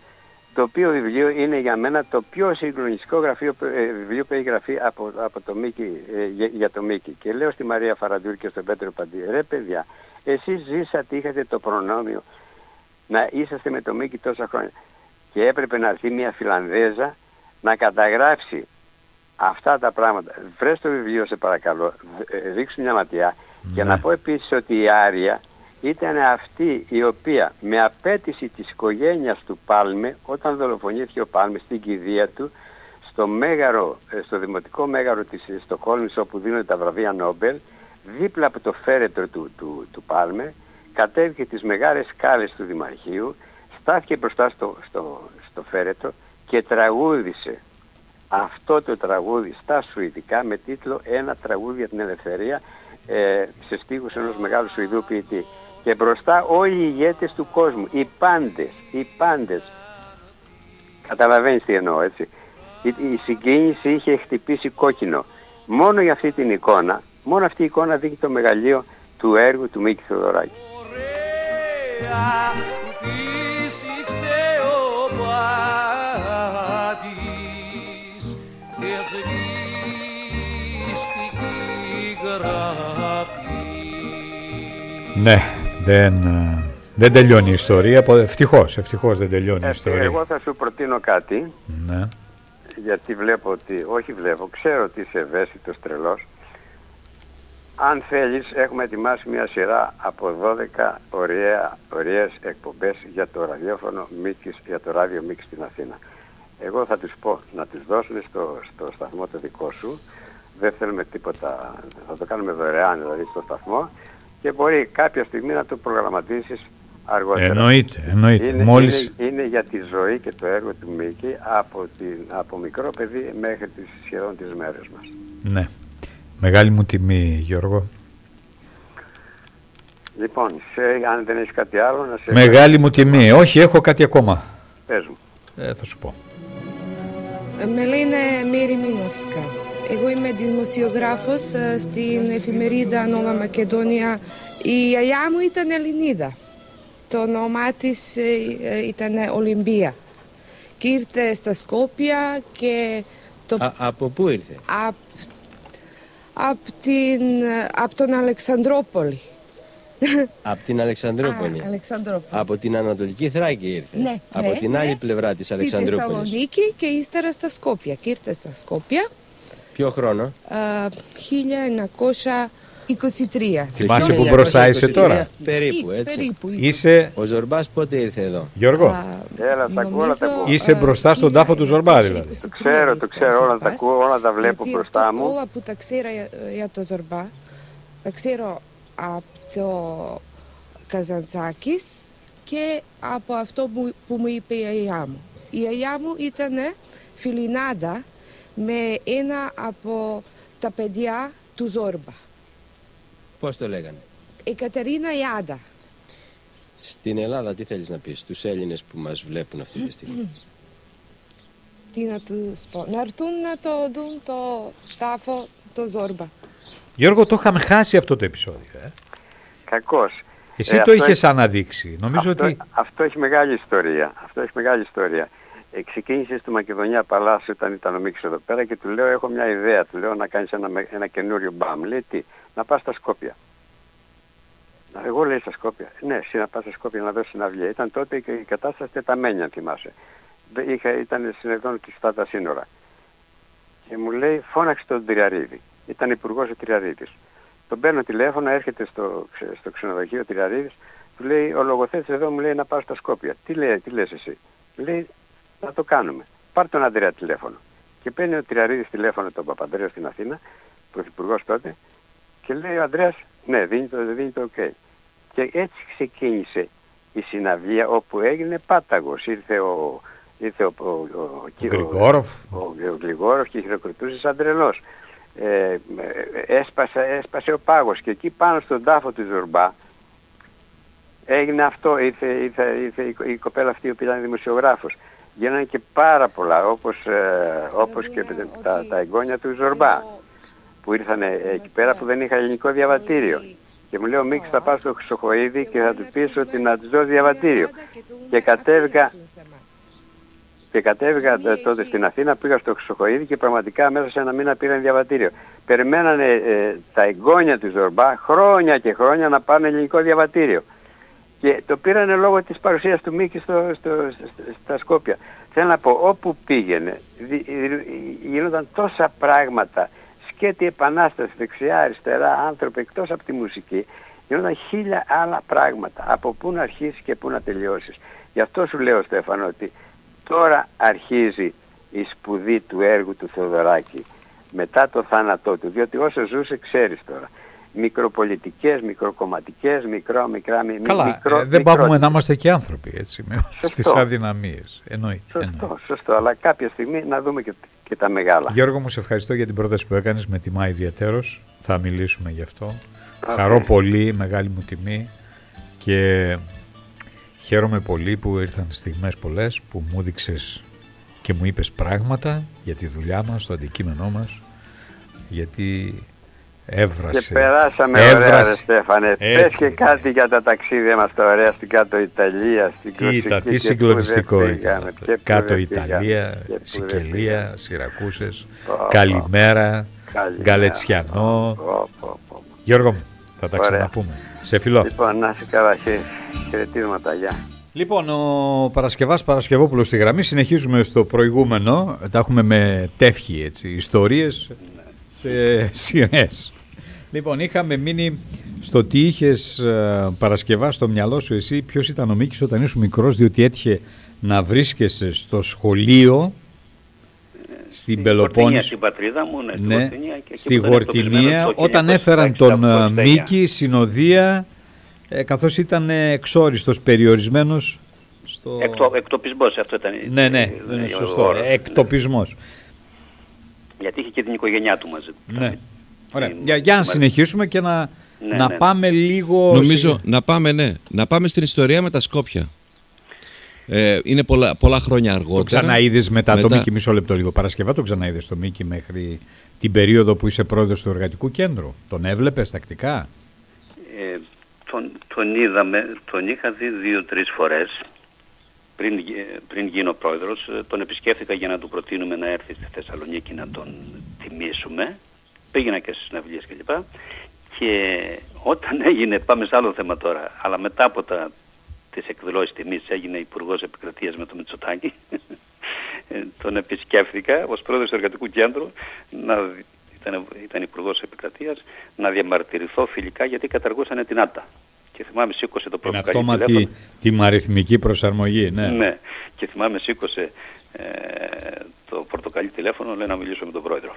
το οποίο βιβλίο είναι για μένα το πιο συγκλονιστικό γραφείο, ε, βιβλίο που έχει γραφεί από, από το Μίκη, ε, για, το Μίκη. Και λέω στη Μαρία Φαραντούρ και στον Πέτρο Παντή, ρε παιδιά, εσείς ζήσατε, είχατε το προνόμιο να είσαστε με το Μίκη τόσα χρόνια. Και έπρεπε να έρθει μια Φιλανδέζα να καταγράψει αυτά τα πράγματα. Βρες το βιβλίο σε παρακαλώ, ε, ρίξου μια ματιά. Και να ναι. πω επίσης ότι η Άρια ήταν αυτή η οποία με απέτηση της οικογένειας του Πάλμε όταν δολοφονήθηκε ο Πάλμε στην κηδεία του στο, μέγαρο, ε, στο δημοτικό μέγαρο της Στοκόλμης όπου δίνονται τα βραβεία Νόμπελ δίπλα από το φέρετρο του, του, του Πάλμε κατέβηκε τις μεγάλες σκάλες του Δημαρχείου στάθηκε μπροστά στο, στο, στο φέρετρο και τραγούδισε αυτό το τραγούδι στα Σουηδικά με τίτλο «Ένα τραγούδι για την ελευθερία» ε, σε στίχους ενός μεγάλου Σουηδού ποιητή και μπροστά όλοι οι ηγέτες του κόσμου, οι πάντες, οι πάντες. Καταλαβαίνεις τι εννοώ έτσι. Η, η συγκίνηση είχε χτυπήσει κόκκινο. Μόνο για αυτή την εικόνα, μόνο αυτή η εικόνα δείχνει το μεγαλείο του έργου του Μίκη Θεοδωράκη. Ναι, δεν, ε, δεν τελειώνει η ιστορία. Ευτυχώς, ευτυχώς δεν τελειώνει η ε, ιστορία. Εγώ θα σου προτείνω κάτι. Ναι. Γιατί βλέπω ότι, όχι βλέπω, ξέρω ότι είσαι ευαίσθητος τρελός. Αν θέλεις, έχουμε ετοιμάσει μια σειρά από 12 ωραία, ωραίες εκπομπές για το ραδιόφωνο Μίκης, για το ράδιο Μίκης στην Αθήνα. Εγώ θα τους πω να τις δώσουν στο, στο σταθμό το δικό σου. Δεν θέλουμε τίποτα, θα το κάνουμε δωρεάν δηλαδή στο σταθμό και μπορεί κάποια στιγμή να το προγραμματίσεις αργότερα. Εννοείται, εννοείται. Είναι, Μόλις... είναι, είναι για τη ζωή και το έργο του Μίκη από, την, από μικρό παιδί μέχρι τις, σχεδόν τις μέρες μας. Ναι. Μεγάλη μου τιμή, Γιώργο. Λοιπόν, σε, αν δεν έχεις κάτι άλλο να σε... Μεγάλη μου τιμή. Όχι, έχω κάτι ακόμα. Πες μου. Ε, θα σου πω. Με λένε Μέρη Μίνοφσκα. Εγώ είμαι δημοσιογράφος ε, στην εφημερίδα Νόβα Μακεδονία. Η γιαγιά μου ήταν Ελληνίδα. Το όνομά της ε, ε, ήταν Ολυμπία. Και ήρθε στα Σκόπια και... Το... Α, από πού ήρθε; Απ, απ, την, απ τον Αλεξανδρόπολη. Από την Αλεξανδρούπολη. Α, Αλεξανδρόπολη. Από την Ανατολική Θράκη ήρθε. Ναι, από ναι, την ναι. άλλη πλευρά της Στη Αλεξανδρούπολης. Θεσσαλονίκη και ύστερα στα Σκόπια. Και ήρθε στα Σκόπια Ποιο χρόνο; α, 1923. Θυμάσαι που μπροστά είσαι τώρα; Περίπου, Ή- έτσι. περίπου. Είσαι, Ο Ζορμπάς πότε ήρθε εδώ; Γιώργο, Έλα, τα ακούω, όλα τα ακούω. είσαι μπροστά στον τάφο του Ζορμπά, δηλαδή. Το ξέρω, το ξέρω, όλα τα ακούω, όλα τα βλέπω Γιατί μπροστά αυτό- μου. Όλα που τα ξέρω για, για το Ζορμπά, τα ξέρω από το Καζαντζάκης και από αυτό που, που μου είπε η γιαγιά μου. Η γιαγιά μου ήταν φιλινάδα με ένα από τα παιδιά του Ζόρμπα. Πώς το λέγανε; Η Κατερίνα Ιάντα. Στην Ελλάδα τι θέλεις να πεις στους Έλληνες που μας βλέπουν αυτή τη στιγμή; [clears throat] Τι να τους πω. Να έρθουν να το δουν το τάφο, το Ζόρμπα. Γιώργο, το είχαμε χάσει αυτό το επεισόδιο. Ε. Κακός. Εσύ Ε, το αυτό είχες έχει- αναδείξει. Νομίζω αυτό, ότι... αυτό έχει μεγάλη ιστορία. Αυτό έχει μεγάλη ιστορία. Ε, ξεκίνησε στο Μακεδονία Παλάσιο όταν ήταν ο Μίξος εδώ πέρα και του λέω έχω μια ιδέα. Του λέω να κάνεις ένα, με- ένα καινούριο μπαμ. Λέει τι, να πας στα Σκόπια. Να, Εγώ λέει στα Σκόπια. Ναι, εσύ να πας στα Σκόπια να δώσεις συναυλία. Ήταν τότε και η κατάσταση τεταμένη αν θυμάσαι. Δεν Είχα, ήταν συνεδόν κλειστά τα σύνορα. Και μου λέει φώναξε τον Τριαρίδη. Ήταν υπουργός ο Τριαρίδης. Τον παίρνω τηλέφωνο, έρχεται στο, ξε- στο ξενοδοχείο Τριαρίδης, του λέει ο λογοθέτης εδώ μου λέει να πάω στα Σκόπια. Τι, λέει, τι λες εσύ. Λέει να το κάνουμε. Πάρ τον Αντρέα τηλέφωνο. Και παίρνει ο Τριαρίδης τηλέφωνο τον Παπαντρέο στην Αθήνα, πρωθυπουργός τότε, και λέει ο Ανδρέας, ναι, δίνει το, δίνει το ok. Και έτσι ξεκίνησε η συναυλία όπου έγινε πάταγος. Ήρθε ο, ήρθε ο, ο, ο, ο, Γρηγόροφ. ο, ο Γρηγόροφ και χειροκροτούσε σαν τρελός. Ε, ε, έσπασε, έσπασε ο πάγος και εκεί πάνω στον τάφο του Ζορμπά έγινε αυτό, ήρθε, ήρθε, ήρθε η, η κοπέλα αυτή που ήταν δημοσιογράφος. Γίνανε και πάρα πολλά όπως, ε, όπως και τα, τα εγγόνια του Ζορμπά που ήρθαν εκεί πέρα που δεν είχα ελληνικό διαβατήριο. Και μου λέει ο Μίξ θα πάω στο Χρυσοχοίδη και θα του πεις ότι να τους δώσει διαβατήριο. Και κατέβηκα, και κατέβηκα τε- τότε στην Αθήνα, πήγα στο Χρυσοχοίδη και πραγματικά μέσα σε ένα μήνα πήραν διαβατήριο. Περιμένανε ε, τα εγγόνια του Ζορμπά χρόνια και χρόνια να πάρουν ελληνικό διαβατήριο. Και το πήρανε λόγω της παρουσίας του Μίκη στο, στο, στο- στα Σκόπια. Θέλω να πω, όπου πήγαινε, δι- δι- γίνονταν τόσα πράγματα, σκέτη επανάσταση, δεξιά, αριστερά, άνθρωποι εκτός από τη μουσική, γίνονταν χίλια άλλα πράγματα. Από πού να αρχίσεις και πού να τελειώσεις. Γι' αυτό σου λέω Στέφανο ότι τώρα αρχίζει η σπουδή του έργου του Θεοδωράκη μετά το θάνατό του, διότι όσο ζούσε ξέρεις τώρα. Μικροπολιτικές, μικροκομματικές, μικρό, μικρά, μη, Καλά, μικρό, ε, δεν μικρό- πάμε να είμαστε και άνθρωποι, έτσι, με όλες τις Σωστό. αδυναμίες. Εννοείται. εννοείται. Σωστό, σωστό, αλλά κάποια στιγμή να δούμε και, και τα μεγάλα. Γιώργο μου, σε ευχαριστώ για την πρόταση που έκανες, με τιμά ιδιαιτέρως. Θα μιλήσουμε γι' αυτό. Οκ. Χαρώ πολύ, μεγάλη μου τιμή και χαίρομαι πολύ που ήρθαν στιγμές πολλές που μου δείξες και μου είπες πράγματα για τη δουλειά μας, το αντικείμενό μας, γιατί έβρασε. Και περάσαμε ωραία ρε έβρασε. Στέφανε. Έτσι. Πες και κάτι για τα ταξίδια μας τα ωραία στην κάτω Ιταλία, στην Τι, Κορσική ήταν, και τι πού συγκλονιστικό δεν ήταν πήγαμε, αυτό. και πού Κάτω δεν Ιταλία, πήγαμε, και πού δεν Σικελία, πήγαμε. Σιρακούσες, Πω, Καλημέρα, Καλημέρα. Γκαλετσιανό. Πω, πω, πω. Γιώργο μου, θα τα Ωραία. ξαναπούμε. Σε φιλό. Λοιπόν, να είσαι καλά, χε- χαιρετίσματα, γεια. Λοιπόν, ο Παρασκευάς Παρασκευόπουλος στη γραμμή. Συνεχίζουμε στο προηγούμενο. Τα έχουμε με τεύχη, έτσι, ιστορίες σε σειρές. Λοιπόν, είχαμε μείνει στο τι είχε Παρασκευά στο μυαλό σου εσύ, ποιος ήταν ο Μίκης όταν ήσουν μικρός, διότι έτυχε να βρίσκεσαι στο σχολείο στην Γορτινία, Πελοπόννησο. στην πατρίδα μου, ναι, στη Ναι, Γορτινία και εκεί στη που ήταν εκτοπισμένος Γορτινία, το όταν 1966 έφεραν από τον το ε, 89. Μίκη συνοδεία ε, καθώς ήταν εξόριστος περιορισμένος στο... Εκτο, εκτοπισμός αυτό ήταν. Ναι, ναι, δεν είναι σωστό. Εκτοπισμός. Γιατί είχε και την οικογένειά του μαζί. Ναι. Ωραία. Για, για να συνεχίσουμε και να, ναι, να ναι. πάμε λίγο... Νομίζω, να πάμε, ναι, να πάμε στην ιστορία με τα Σκόπια. Ε, είναι πολλά, πολλά χρόνια αργότερα. Το ξαναείδε μετά, μετά, το Μίκη, μισό λεπτό λίγο. Παρασκευά το ξαναείδες το Μίκη μέχρι την περίοδο που είσαι πρόεδρος του Εργατικού Κέντρου. Τον έβλεπες τακτικά; Ε, τον, τον είδαμε, τον είχα δει δύο-τρεις φορές πριν, πριν γίνω πρόεδρος. Ε, τον επισκέφθηκα για να του προτείνουμε να έρθει στη Θεσσαλονίκη να τον τιμήσουμε. Πήγαινα και στις συναυλίες κλπ. Και, και όταν έγινε, πάμε σε άλλο θέμα τώρα, αλλά μετά από τα, τις εκδηλώσεις τιμής έγινε Υπουργός Επικρατείας με το Μητσοτάκη. Ε, [laughs] τον επισκέφθηκα ως πρόεδρος του Εργατικού Κέντρου να ήταν, ήταν υπουργός επικρατείας, να διαμαρτυρηθώ φιλικά γιατί καταργούσαν την ΆΤΑ. Και θυμάμαι σήκωσε το πρώτο Την αυτόματη τιμαριθμική προσαρμογή, ναι. Ναι. Και θυμάμαι σήκωσε ε, το πορτοκαλί τηλέφωνο, λέει να μιλήσω με τον πρόεδρο.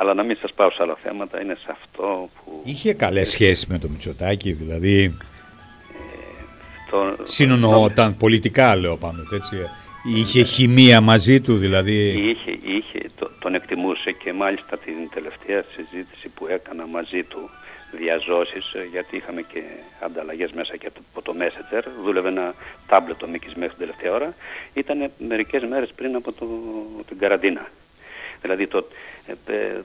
Αλλά να μην σας πάω σε άλλα θέματα, είναι σε αυτό που... Είχε καλές σχέσεις με τον Μητσοτάκη, δηλαδή... Ε, το... Συνονοόταν πολιτικά, λέω πάνω, έτσι. Είχε χημεία μαζί του δηλαδή. Είχε, είχε, τον εκτιμούσε και μάλιστα την τελευταία συζήτηση που έκανα μαζί του διαζώσεις γιατί είχαμε και ανταλλαγές μέσα και από το Messenger δούλευε ένα τάμπλετ το Μίκης μέχρι την τελευταία ώρα ήταν μερικές μέρες πριν από το, την καραντίνα δηλαδή το, ε, ε,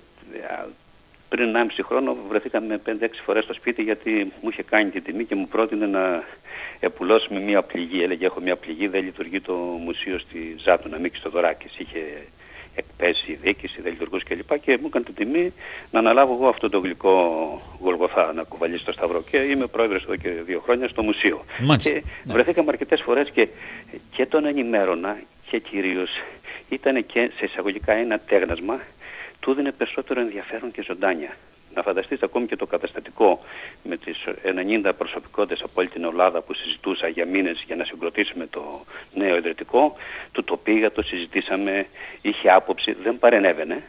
πριν 1,5 χρόνο βρεθήκαμε 5-6 φορές στο σπίτι γιατί μου είχε κάνει την τιμή και μου πρότεινε να επουλώσουμε μια πληγή. Έλεγε έχω μια πληγή, δεν λειτουργεί το μουσείο στη Ζάτου, Μίκη στο Δωράκης. Είχε εκπέσει η διοίκηση, δεν λειτουργούσε κλπ. Και μου έκανε την τιμή να αναλάβω εγώ αυτό το γλυκό γολγοθά να κουβαλήσει το Σταυρό. Και είμαι πρόεδρος εδώ και δύο χρόνια στο μουσείο. Μάλιστα. Και ναι. βρεθήκαμε αρκετές φορές και, και τον ενημέρωνα και κυρίως ήταν και σε εισαγωγικά ένα τέγνασμα του έδινε περισσότερο ενδιαφέρον και ζωντάνια. Να φανταστείς ακόμη και το καταστατικό με τις 90 προσωπικότητες από όλη την Ελλάδα που συζητούσα για μήνες για να συγκροτήσουμε το νέο ιδρυτικό, του το πήγα, το συζητήσαμε, είχε άποψη, δεν παρενέβαινε,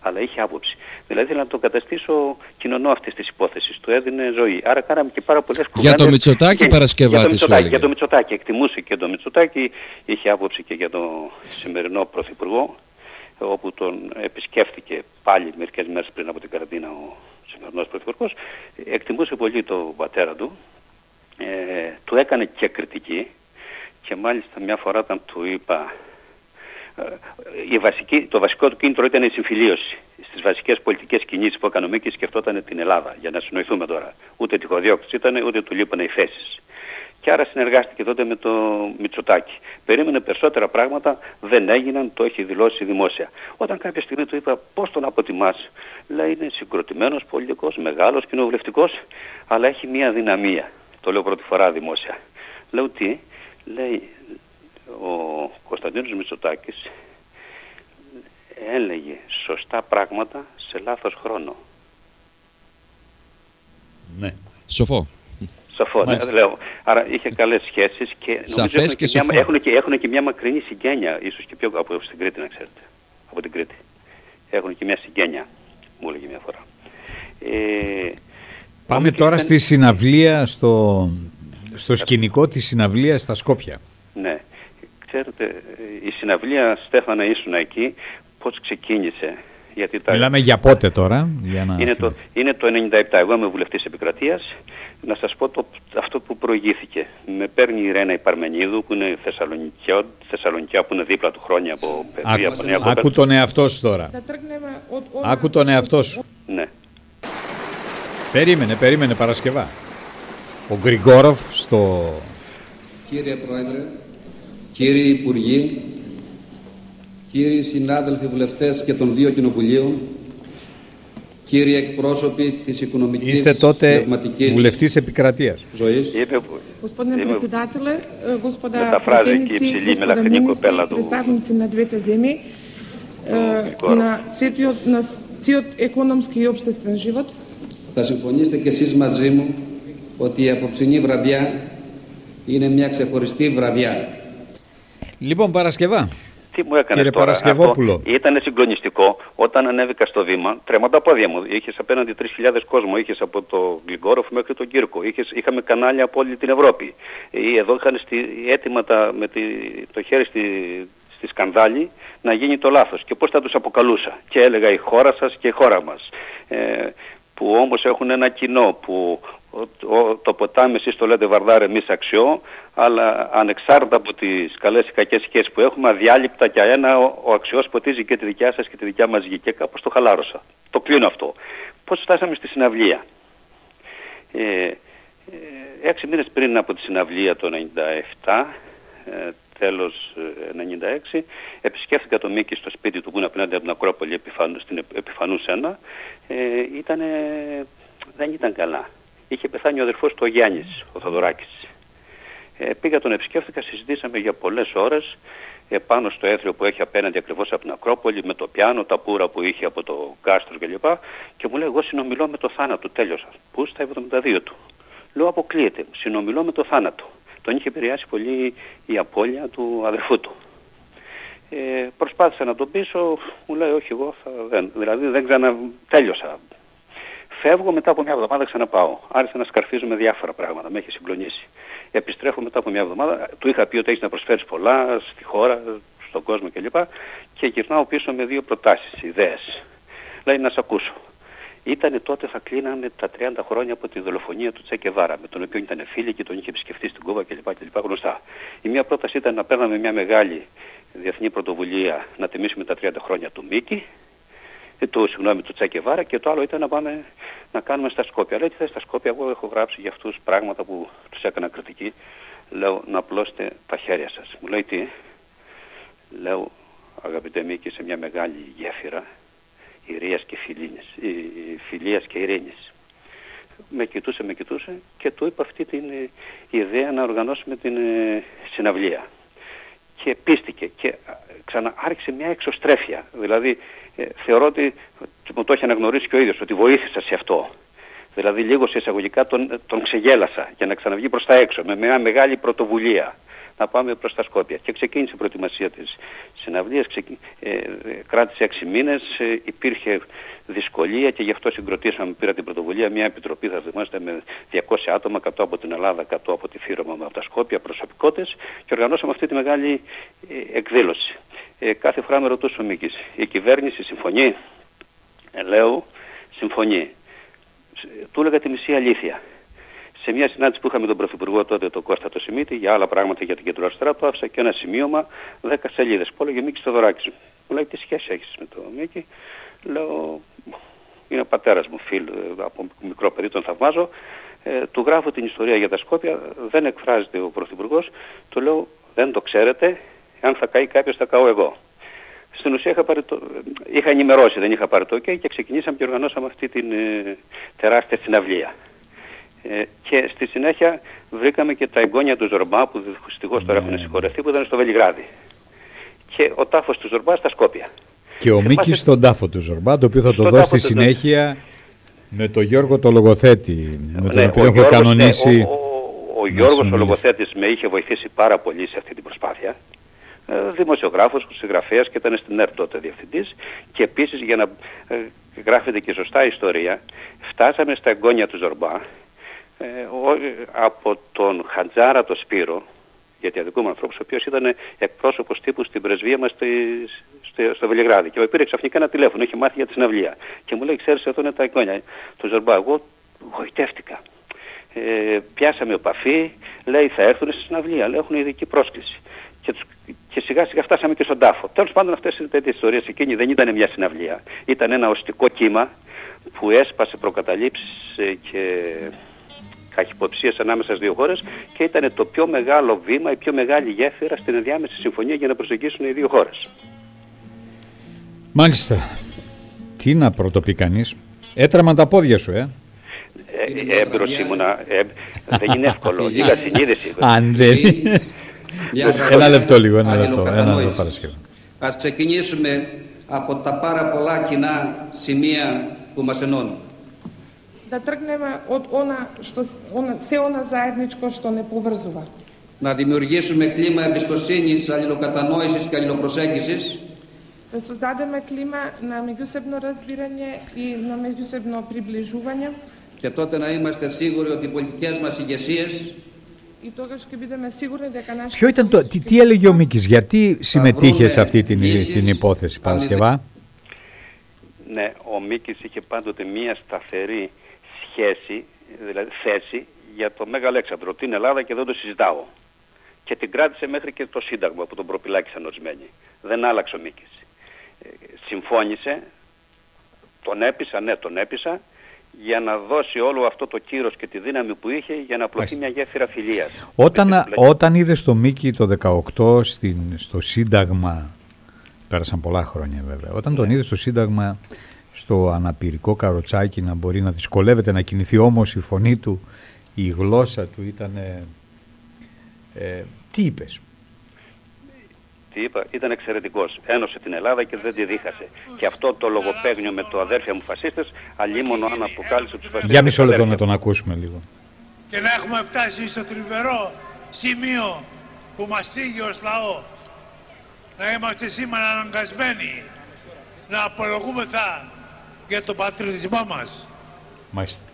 αλλά είχε άποψη. Δηλαδή ήθελα να το καταστήσω κοινωνό αυτής της υπόθεσης. Του έδινε ζωή. Άρα κάναμε και πάρα πολλές κουβέντες. Για το Μητσοτάκη Παρασκευάτη σου έλεγε. Για το Μητσοτάκη. Εκτιμούσε και το Μητσοτάκη. Είχε άποψη και για το σημερινό Πρωθυπουργό όπου τον επισκέφθηκε πάλι μερικές μέρες πριν από την καραντίνα ο σημερινός πρωθυπουργός, εκτιμούσε πολύ το πατέρα του, ε, του έκανε και κριτική και μάλιστα μια φορά όταν του είπα ε, η βασική, το βασικό του κίνητρο ήταν η συμφιλίωση στις βασικές πολιτικές κινήσεις που έκανε ο Μίκης σκεφτόταν την Ελλάδα για να συνοηθούμε τώρα. Ούτε τυχοδιώκτης ήταν ούτε του λείπανε οι θέσεις και άρα συνεργάστηκε τότε με το Μητσοτάκη. Περίμενε περισσότερα πράγματα, δεν έγιναν, το έχει δηλώσει δημόσια. Όταν κάποια στιγμή του είπα πώς τον αποτιμάς, λέει είναι συγκροτημένος πολιτικός, μεγάλος, κοινοβουλευτικός, αλλά έχει μια δυναμία. Το λέω πρώτη φορά δημόσια. Λέω τι, λέει ο Κωνσταντίνος Μητσοτάκης έλεγε σωστά πράγματα σε λάθος χρόνο. Ναι. Σοφό. Σαφώ, ναι, λέω. Άρα είχε καλές σχέσεις και νομίζω έχουν και, μια, έχουν, και, έχουν και μια μακρινή συγγένεια, ίσως και πιο από στην Κρήτη να ξέρετε. Από την Κρήτη. Έχουν και μια συγγένεια, μου έλεγε μια φορά. Ε, Πάμε τώρα στη συναυλία, στο, στο σκηνικό της συναυλίας στα Σκόπια. Ναι. Ξέρετε, η συναυλία Στέφανα ήσουν εκεί, πώς ξεκίνησε. Γιατί τα... Μιλάμε για πότε τώρα. Για να... είναι, το, είναι το 97. Εγώ είμαι βουλευτής επικρατείας να σας πω το, αυτό που προηγήθηκε. Με παίρνει η Ρένα Υπαρμενίδου που είναι Θεσσαλονικιά, Θεσσαλονικιά που είναι δίπλα του χρόνια από παιδί, από Νέα Άκου τον εαυτό σου τώρα. Άκου τον εαυτό σου. Ναι. Περίμενε, περίμενε Παρασκευά. Ο Γκριγκόροφ στο... Κύριε Πρόεδρε, κύριοι Υπουργοί, κύριοι συνάδελφοι βουλευτές και των δύο κοινοβουλίων, κύριοι εκπρόσωποι της οικονομικής Είστε τότε βουλευτής επικρατείας. Ζωής. Господine председателе, господа пратеници, господа министри, представници на двете земји, на сетиот, на циот економски и обществен живот. Θα συμφωνήσετε και εσείς μαζί μου ότι η απόψινή βραδιά είναι μια ξεχωριστή βραδιά. Λοιπόν, Παρασκευά, Τι μου έκανες Κύριε τώρα. Παρασκευόπουλο. Ήταν συγκλονιστικό όταν ανέβηκα στο βήμα, τρέμα τα πόδια μου. Είχες απέναντι 3.000 κόσμο, είχες από το Γλυγκόροφ μέχρι τον Κύρκο, είχες, είχαμε κανάλια από όλη την Ευρώπη. Ή Εδώ είχαν στη, έτοιμα τα, με τη, το χέρι στη, στη σκανδάλη να γίνει το λάθος και πώς θα τους αποκαλούσα. Και έλεγα η χώρα σας και η χώρα μας. Ε, που όμως έχουν ένα κοινό που ο- ο- το ποτάμι εσείς το λέτε βαρδάρε εμείς αξιό αλλά ανεξάρτητα από τις καλές ή κακές σχέσεις που έχουμε αδιάλειπτα και ένα ο, ο αξιός ποτίζει και τη δικιά σας και τη δικιά μας γη και κάπως το χαλάρωσα. Το κλείνω αυτό. Πώς φτάσαμε στη συναυλία; Ε, ε, έξι μήνες πριν από τη συναυλία το 97, ε, τέλος ε, 96, επισκέφθηκα το Μίκη στο σπίτι του που είναι απέναντι από την Ακρόπολη επιφανού, στην Επ- Επιφανούς Σένα. Ε, ήτανε, δεν ήταν καλά. Είχε πεθάνει ο αδερφός του ο Γιάννης, ο Θοδωράκης. Ε, πήγα τον επισκέφθηκα, συζητήσαμε για πολλές ώρες ε, πάνω στο έθριο που έχει απέναντι ακριβώς από την Ακρόπολη με το πιάνο, τα πουρα που είχε από το κάστρο κλπ. Και μου λέει εγώ συνομιλώ με το θάνατο, τέλειωσα. Πού στα 72 του. Λέω αποκλείεται, συνομιλώ με το θάνατο. Τον είχε επηρεάσει πολύ η απώλεια του αδερφού του. Ε, προσπάθησα να τον πείσω, μου λέει όχι εγώ θα, δεν, δηλαδή δεν ξανα, τέλειωσα. Φεύγω μετά από μια εβδομάδα ξαναπάω. Άρχισα να σκαρφίζω με διάφορα πράγματα, με έχει συγκλονίσει. Επιστρέφω μετά από μια εβδομάδα, του είχα πει ότι έχεις να προσφέρεις πολλά στη χώρα, στον κόσμο κλπ. Και γυρνάω πίσω με δύο προτάσεις, ιδέες. Λέει να σε ακούσω. Ήτανε τότε θα κλείνανε τα 30 χρόνια από τη δολοφονία του Τσεκεβάρα, με τον οποίο ήταν φίλοι και τον είχε επισκεφτεί στην Κούβα κλπ. κλπ γνωστά. Η μία πρόταση ήταν να παίρναμε μια μεγάλη διεθνή πρωτοβουλία να τιμήσουμε τα 30 χρόνια του Μίκη, ε, του, συγγνώμη, του Τσακεβάρα και το άλλο ήταν να πάμε να κάνουμε στα Σκόπια. Λέει τι θες στα Σκόπια, εγώ έχω γράψει για αυτούς πράγματα που τους έκανα κριτική. Λέω να απλώσετε τα χέρια σας. Μου λέει τι; Λέω αγαπητέ Μίκη σε μια μεγάλη γέφυρα ηρείας και φιλίνης, ε, φιλίας και ειρήνης. Με κοιτούσε, με κοιτούσε και του είπα αυτή την ε, ιδέα να οργανώσουμε την ε, συναυλία. Και πίστηκε και α, ξανά άρχισε μια εξωστρέφεια. Δηλαδή ε, θεωρώ ότι και μου το έχει αναγνωρίσει και ο ίδιος ότι βοήθησα σε αυτό. Δηλαδή λίγο σε εισαγωγικά τον, τον ξεγέλασα για να ξαναβγεί προς τα έξω με μια μεγάλη πρωτοβουλία να πάμε προς τα Σκόπια. Και ξεκίνησε η προετοιμασία της συναυλίας, ξεκι... ε, ε, κράτησε έξι μήνες, ε, υπήρχε δυσκολία και γι' αυτό συγκροτήσαμε, πήρα την πρωτοβουλία, μια επιτροπή, θα θυμάστε, με 200 άτομα, 100 από την Ελλάδα, 100 από τη Φύρωμα με από τα Σκόπια, προσωπικότητες και οργανώσαμε αυτή τη μεγάλη ε, εκδήλωση. Ε, κάθε φορά με ρωτούσε ο Μίκης, η κυβέρνηση συμφωνεί, ε, λέω, συμφωνεί. Ε, Του έλεγα τη μισή αλήθεια. Σε μια συνάντηση που είχαμε τον Πρωθυπουργό τότε, τον Κώστα το Σιμίτη, για άλλα πράγματα για την κεντροαριστερά, του άφησα και ένα σημείωμα 10 σελίδες. Που έλεγε Μίκης Θεοδωράκης. Μου λέει τι σχέση έχεις με τον Μίκη; Λέω είναι ο πατέρας μου φίλο, ε, από μικρό παιδί τον θαυμάζω. Ε, του γράφω την ιστορία για τα Σκόπια, δεν εκφράζεται ο Πρωθυπουργός. Του λέω δεν το ξέρετε, αν θα καεί κάποιος θα καώ εγώ. Στην ουσία είχα, πάρει το, είχα ενημερώσει, δεν είχα πάρει το OK και ξεκινήσαμε και οργανώσαμε αυτή την ε, τεράστια συναυλία. Ε, και στη συνέχεια βρήκαμε και τα εγγόνια του Ζορμπά που δυστυχώς τώρα έχουν συγχωρεθεί που ήταν στο Βελιγράδι. Και ο τάφος του Ζορμπά στα Σκόπια. Και ο Μίκης στον τάφο του Ζορμπά, το οποίο θα το δώσει στη συνέχεια με τον Γιώργο το λογοθέτη, με τον Ναι, οποίο ο έχω Γιώργος, κανονίσει. ναι, ο, ο, ο Γιώργος ο λογοθέτης με είχε βοηθήσει πάρα πολύ σε αυτή την προσπάθεια. Ε, δημοσιογράφος, συγγραφέας και ήταν στην ΕΡΤ τότε διευθυντής. Και επίσης για να ε, γράφεται και σωστά η ιστορία φτάσαμε στα εγγόνια του Ζορμπά ε, ο, από τον Χατζάρα το Σπύρο γιατί αδικούμε ανθρώπους ο οποίος ήταν εκπρόσωπος τύπου στην πρεσβεία μας στη, στο, στο Βελιγράδι. Και μου πήρε ξαφνικά ένα τηλέφωνο, είχε μάθει για τη συναυλία. Και μου λέει ξέρεις εδώ είναι τα εγγόνια του Ζορμπά εγώ γοητεύτηκα ε, πιάσαμε επαφή, λέει θα έρθουν στη συναυλία, λέει έχουν ειδική πρόσκληση. Και, τους, και σιγά σιγά φτάσαμε και στον τάφο. Τέλος πάντων αυτές είναι τέτοιες ιστορίες. Εκείνη δεν ήταν μια συναυλία. Ήταν ένα οστικό κύμα που έσπασε προκαταλήψεις ε, και καχυποψίες ανάμεσα στις δύο χώρες και ήταν το πιο μεγάλο βήμα, η πιο μεγάλη γέφυρα στην ενδιάμεση συμφωνία για να προσεγγίσουν οι δύο χώρες. Μάλιστα. Τι να πρωτοπεί κανείς. Έτραμαν τα πόδια σου, ε. Ε, έμπειρος ήμουνα, ε, δεν είναι εύκολο, [laughs] λίγα συνείδηση. Αν δεν. ένα λεπτό λίγο, ένα λεπτό. Ένα λεπτό Παρασκευή. Ας ξεκινήσουμε από τα πάρα πολλά κοινά σημεία που μας ενώνουν. Да тргнеме од она што она, се она заедничко што не поврзува. να δημιουργήσουμε κλίμα εμπιστοσύνης, αλληλοκατανόησης και αλληλοπροσέγγισης да создадеме клима на меѓусебно разбирање и на меѓусебно приближување και τότε να είμαστε σίγουροι ότι οι πολιτικές μας ηγεσίες Ποιο ήταν το, τι, τι έλεγε ο Μίκης, γιατί συμμετείχε σε αυτή την, την υπόθεση Παρασκευά; Ναι, ο Μίκης είχε πάντοτε μία σταθερή σχέση, δηλαδή θέση για το Μέγα Αλέξανδρο, την Ελλάδα και δεν το συζητάω. Και την κράτησε μέχρι και το Σύνταγμα που τον προπυλάκησαν ορισμένοι. Δεν άλλαξε ο Μίκης. Ε, συμφώνησε, τον έπεισα, ναι τον έπεισα, για να δώσει όλο αυτό το κύρος και τη δύναμη που είχε για να απλωθεί μια γέφυρα φιλίας. Όταν, όταν είδες το Μίκη το 18 στην, στο Σύνταγμα, πέρασαν πολλά χρόνια βέβαια, όταν τον είδες στο Σύνταγμα στο αναπηρικό καροτσάκι να μπορεί να δυσκολεύεται να κινηθεί όμως η φωνή του, η γλώσσα του ήταν... Ε, τι είπες; Τι είπα, ήταν εξαιρετικός. Ένωσε την Ελλάδα και δεν τη δίχασε. Και αυτό το λογοπαίγνιο με το αδέρφια μου φασίστες, αλλήμωνο αν αποκάλυψε τους φασίστες. Για μισό λεπτό να τον ακούσουμε λίγο. Και να έχουμε φτάσει στο θλιβερό σημείο που μας θίγει ως λαός. Να είμαστε σήμερα αναγκασμένοι να απολογούμεθα για τον πατριωτισμό μας. Μάλιστα.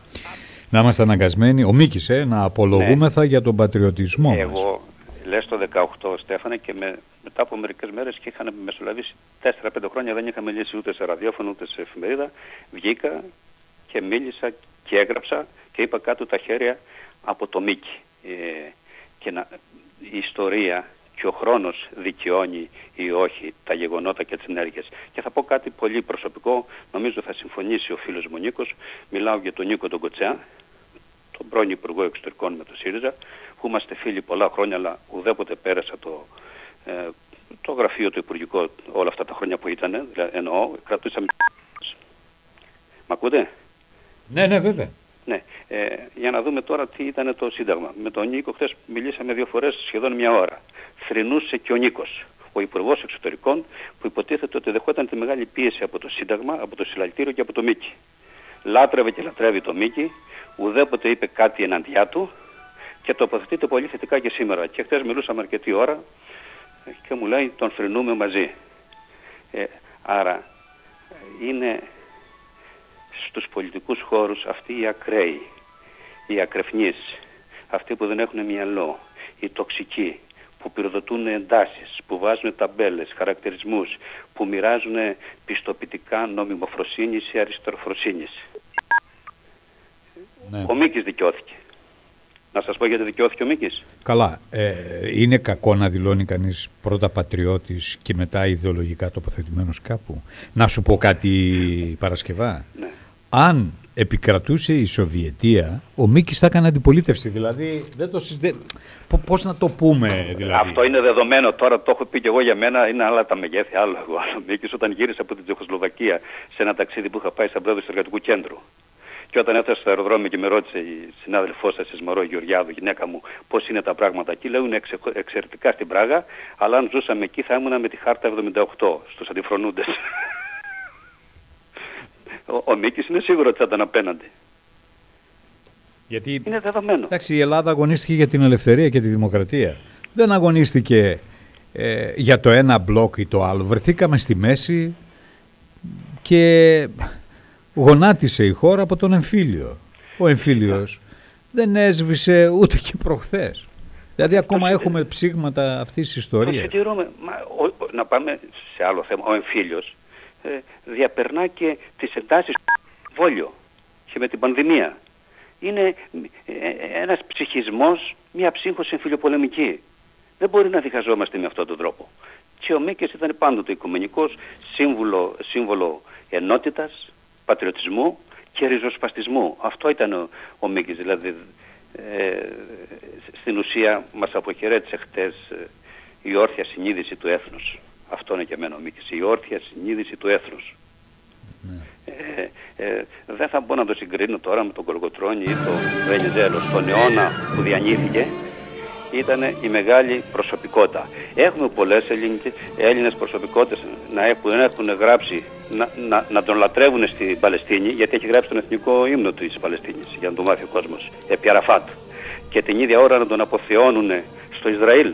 Να είμαστε αναγκασμένοι, ο Μίκης, ε, να απολογούμεθα για τον πατριωτισμό μας. Εγώ, λες το 18 Στέφανε και με, μετά από μερικές μέρες και είχαν μεσολαβήσει 4-5 χρόνια δεν είχα μιλήσει ούτε σε ραδιόφωνο ούτε σε εφημερίδα. Βγήκα και μίλησα και έγραψα και είπα κάτω τα χέρια από το Μίκη. Ε, και να, η ιστορία και ο χρόνος δικαιώνει ή όχι τα γεγονότα και τις ενέργειες. Και θα πω κάτι πολύ προσωπικό, νομίζω θα συμφωνήσει ο φίλος μου Νίκος, μιλάω για τον Νίκο τον Κοτσέα, τον πρώην Υπουργό Εξωτερικών με το ΣΥΡΙΖΑ, που είμαστε φίλοι πολλά χρόνια, αλλά ουδέποτε πέρασα το, ε, το γραφείο του Υπουργικό όλα αυτά τα χρόνια που ήταν, δηλαδή, εννοώ, κρατούσαμε... Μ' ακούτε; Ναι, ναι, βέβαια. Ναι, ε, για να δούμε τώρα τι ήταν το Σύνταγμα. Με τον Νίκο χθες μιλήσαμε δύο φορές σχεδόν μια ώρα. Θρυνούσε και ο Νίκος, ο Υπουργός Εξωτερικών, που υποτίθεται ότι δεχόταν τη μεγάλη πίεση από το Σύνταγμα, από το Συλλαλητήριο και από το Μίκη. Λάτρευε και λατρεύει το Μίκη, ουδέποτε είπε κάτι εναντιά του και τοποθετείται πολύ θετικά και σήμερα. Και χθες μιλούσαμε αρκετή ώρα και μου λέει τον θρυνούμε μαζί. Ε, άρα είναι στους πολιτικούς χώρους αυτοί οι ακραίοι, οι ακρεφνείς, αυτοί που δεν έχουν μυαλό, οι τοξικοί, που πυροδοτούν εντάσεις, που βάζουν ταμπέλες, χαρακτηρισμούς, που μοιράζουν πιστοποιητικά νομιμοφροσύνης ή αριστεροφροσύνης. Ναι. Ο Μίκης δικαιώθηκε. Να σας πω γιατί δικαιώθηκε ο Μίκης. Καλά, ε, είναι κακό να δηλώνει κανείς πρώτα πατριώτης και μετά ιδεολογικά τοποθετημένος κάπου. Να σου πω κάτι Παρασκευά. Ναι. Αν επικρατούσε η Σοβιετία, ο Μίκης θα έκανε αντιπολίτευση. Δηλαδή, δεν το συζε... Πο- πώς να το πούμε, δηλαδή; Αυτό είναι δεδομένο τώρα, το έχω πει και εγώ για μένα, είναι άλλα τα μεγέθη, άλλο εγώ. Ο Μίκης όταν γύρισε από την Τσεχοσλοβακία σε ένα ταξίδι που είχα πάει σαν πρόεδρος του εργατικού κέντρου. Και όταν έφτασα στο αεροδρόμιο και με ρώτησε η συνάδελφός σας, η Σμαρό Γεωργιάδου, γυναίκα μου, πώς είναι τα πράγματα εκεί, λέω είναι εξε- εξαιρετικά στην Πράγα, αλλά αν ζούσαμε εκεί θα ήμουνα με τη χάρτα 78 στους αντιφρονούντες. [laughs] ο, ο Μίκης είναι σίγουρος ότι θα ήταν απέναντι. Γιατί Είναι δεδομένο. εντάξει, η Ελλάδα αγωνίστηκε για την ελευθερία και τη δημοκρατία. Δεν αγωνίστηκε ε, για το ένα μπλοκ ή το άλλο. Βρεθήκαμε στη μέση και γονάτισε η χώρα από τον εμφύλιο. Ο εμφύλιος δεν έσβησε ούτε και προχθές. Δηλαδή ακόμα έχουμε ψήγματα αυτής της Το ιστορίας. συντηρούμε. Μα, ο- ο- να πάμε σε άλλο θέμα. Ο εμφύλιος ε, διαπερνά και τις εντάσεις του βόλιο και με την πανδημία. Είναι ε, ε, ένας ψυχισμός, μια ψύχωση εμφυλιοπολεμική. Δεν μπορεί να διχαζόμαστε με αυτόν τον τρόπο. Και ο Μίκης ήταν πάντοτε οικουμενικός, σύμβολο, σύμβολο ενότητας, πατριωτισμού και ριζοσπαστισμού. Αυτό ήταν ο, ο Μίκης. Δηλαδή, ε, στην ουσία μας αποχαιρέτησε χτες ε, η όρθια συνείδηση του έθνους. Αυτό είναι και εμένα ο Μίκης, η όρθια συνείδηση του έθνους. Ε, ε, δεν θα μπορώ να το συγκρίνω τώρα με τον Κολοκοτρώνη ή τον Βενιζέλο. Στον αιώνα που διανύθηκε ήταν η μεγάλη προσωπικότητα. Έχουμε πολλές ελληνικές, Έλληνες προσωπικότητες να έχουν, να έχουν γράψει, να, να, να τον λατρεύουν στην Παλαιστίνη, γιατί έχει γράψει τον εθνικό ύμνο της Παλαιστίνης, για να το μάθει ο κόσμος, επί Αραφάτ. Και την ίδια ώρα να τον αποθεώνουν στο Ισραήλ